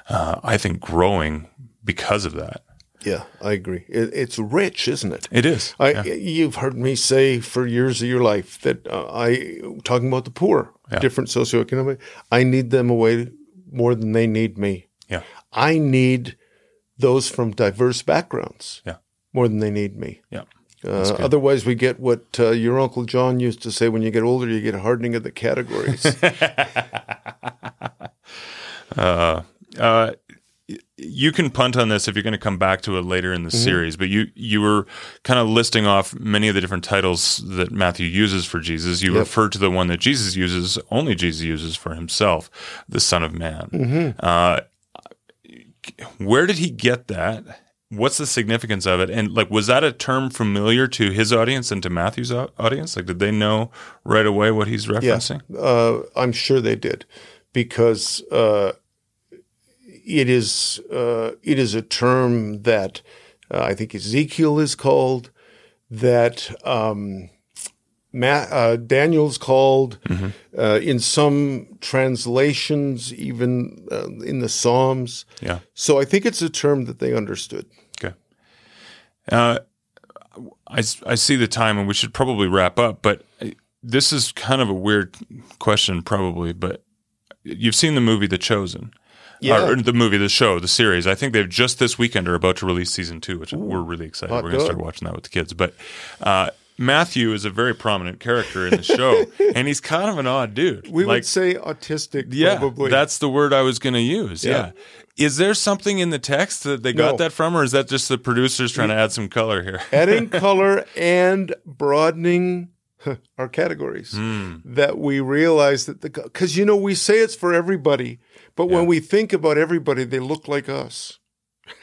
A: uh, I think, growing because of that.
B: yeah, I agree. It, it's rich, isn't it?
A: It is.
B: I,
A: Yeah.
B: You've heard me say for years of your life that uh, I, talking about the poor,
A: Yeah.
B: different socioeconomic, I need them away more than they need me.
A: Yeah.
B: I need those from diverse backgrounds
A: Yeah.
B: more than they need me.
A: Yeah.
B: Uh, otherwise, we get what uh, your Uncle John used to say when you get older, you get a hardening of the categories.
A: Uh, uh, you can punt on this if you're going to come back to it later in the series, but you you were kind of listing off many of the different titles that Matthew uses for Jesus. You referred to the one that Jesus uses, only Jesus uses for himself, the Son of Man. Uh, where did he get that? What's the significance of it? And like, was that a term familiar to his audience and to Matthew's audience? Like, did they know right away what he's referencing?
B: uh, I'm sure they did, because uh, it is uh, it is a term that uh, I think Ezekiel is called, that um, Ma- uh, Daniel's called, uh, in some translations, even uh, in the Psalms.
A: Yeah.
B: So I think it's a term that they understood.
A: Okay. Uh, I, I see the time and we should probably wrap up, but uh, this is kind of a weird question, probably. But you've seen the movie The Chosen.
B: Yeah.
A: Or the movie, the show, the series. I think they've just this weekend are about to release season two, which we're really excited. We're going to start watching that with the kids. But uh, Matthew is a very prominent character in the show, and he's kind of an odd dude.
B: We
A: like,
B: would say autistic,
A: yeah,
B: probably.
A: that's the word I was going to use.
B: Yeah.
A: Yeah. Is there something in the text that they got
B: No.
A: that from, or is that just the producers trying to add some color here?
B: adding color and broadening our categories
A: Hmm.
B: that we realize that the because you know we say it's for everybody but when we think about everybody they look like us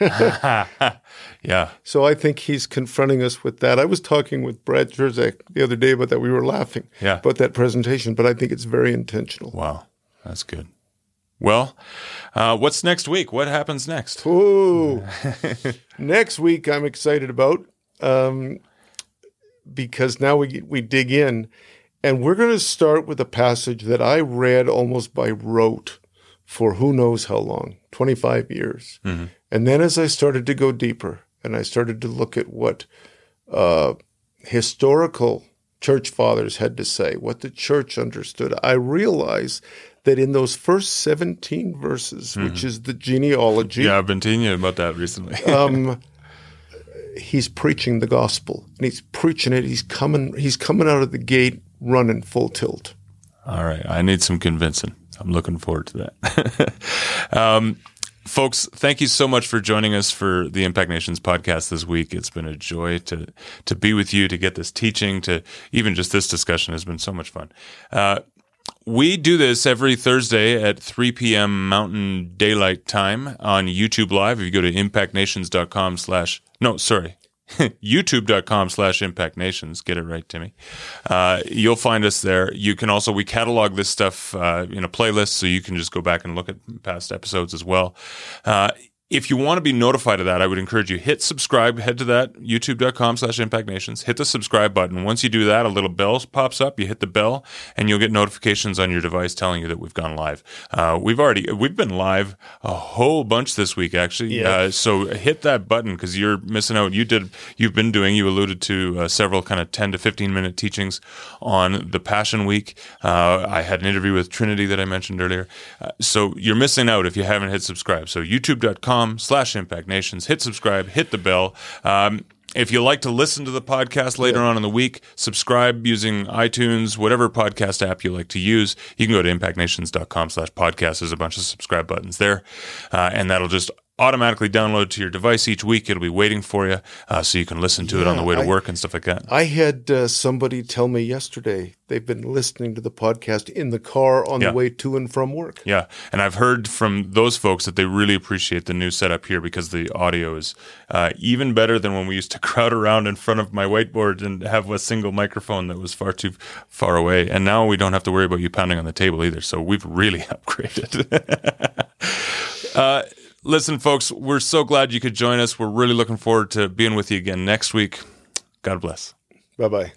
A: yeah.
B: so i think he's confronting us with that i was talking with brad Jersak the other day about that we were laughing
A: Yeah.
B: about that presentation but i think it's very intentional
A: Wow. That's good. Well, uh, what's next week? What happens next?
B: Ooh. Next week, I'm excited about um, because now we we dig in, and we're going to start with a passage that I read almost by rote for who knows how long 25 years. And then as I started to go deeper and I started to look at what uh, historical church fathers had to say, what the church understood, I realized that in those first 17 verses, which is the genealogy,
A: Yeah, I've been telling you about that recently.
B: um, he's preaching the gospel and he's preaching it. He's coming. He's coming out of the gate running full tilt.
A: All right. I need some convincing. I'm looking forward to that. um, folks, thank you so much for joining us for the Impact Nations podcast this week. It's been a joy to to be with you, to get this teaching, to even just this discussion has been so much fun. Uh, we do this every Thursday at 3 p.m. Mountain Daylight Time on YouTube Live. If you go to impactnations.com slash, no, sorry, youtube.com slash impactnations. Get it right, Timmy. Uh, you'll find us there. You can also, we catalog this stuff uh, in a playlist, so you can just go back and look at past episodes as well. Uh, if you want to be notified of that, I would encourage you hit subscribe, head to that youtube.com slash impact nations, hit the subscribe button. Once you do that, a little bell pops up. You hit the bell and you'll get notifications on your device telling you that we've gone live. Uh, we've already, we've been live a whole bunch this week, actually.
B: Yeah.
A: Uh, so hit that button because you're missing out. You did, you've been doing, you alluded to uh, several kind of 10 to 15 minute teachings on the Passion Week. Uh, I had an interview with Trinity that I mentioned earlier. Uh, so you're missing out if you haven't hit subscribe. So youtube.com slash impact nations. Hit subscribe, hit the bell. Um, if you like to listen to the podcast later on in the week, subscribe using iTunes, whatever podcast app you like to use. You can go to impactnations.com slash podcast. There's a bunch of subscribe buttons there. Uh, and that'll just automatically download to your device each week. It'll be waiting for you uh, so you can listen to it on the way to
B: I-
A: work and stuff like that.
B: I had uh, somebody tell me yesterday they've been listening to the podcast in the car on
A: Yeah.
B: the way to and from work.
A: Yeah, and I've heard from those folks that they really appreciate the new setup here because the audio is uh, even better than when we used to crowd around in front of my whiteboard and have a single microphone that was far too far away. And now we don't have to worry about you pounding on the table either. So we've really upgraded. uh, listen, folks, we're so glad you could join us. We're really looking forward to being with you again next week. God bless.
B: Bye bye.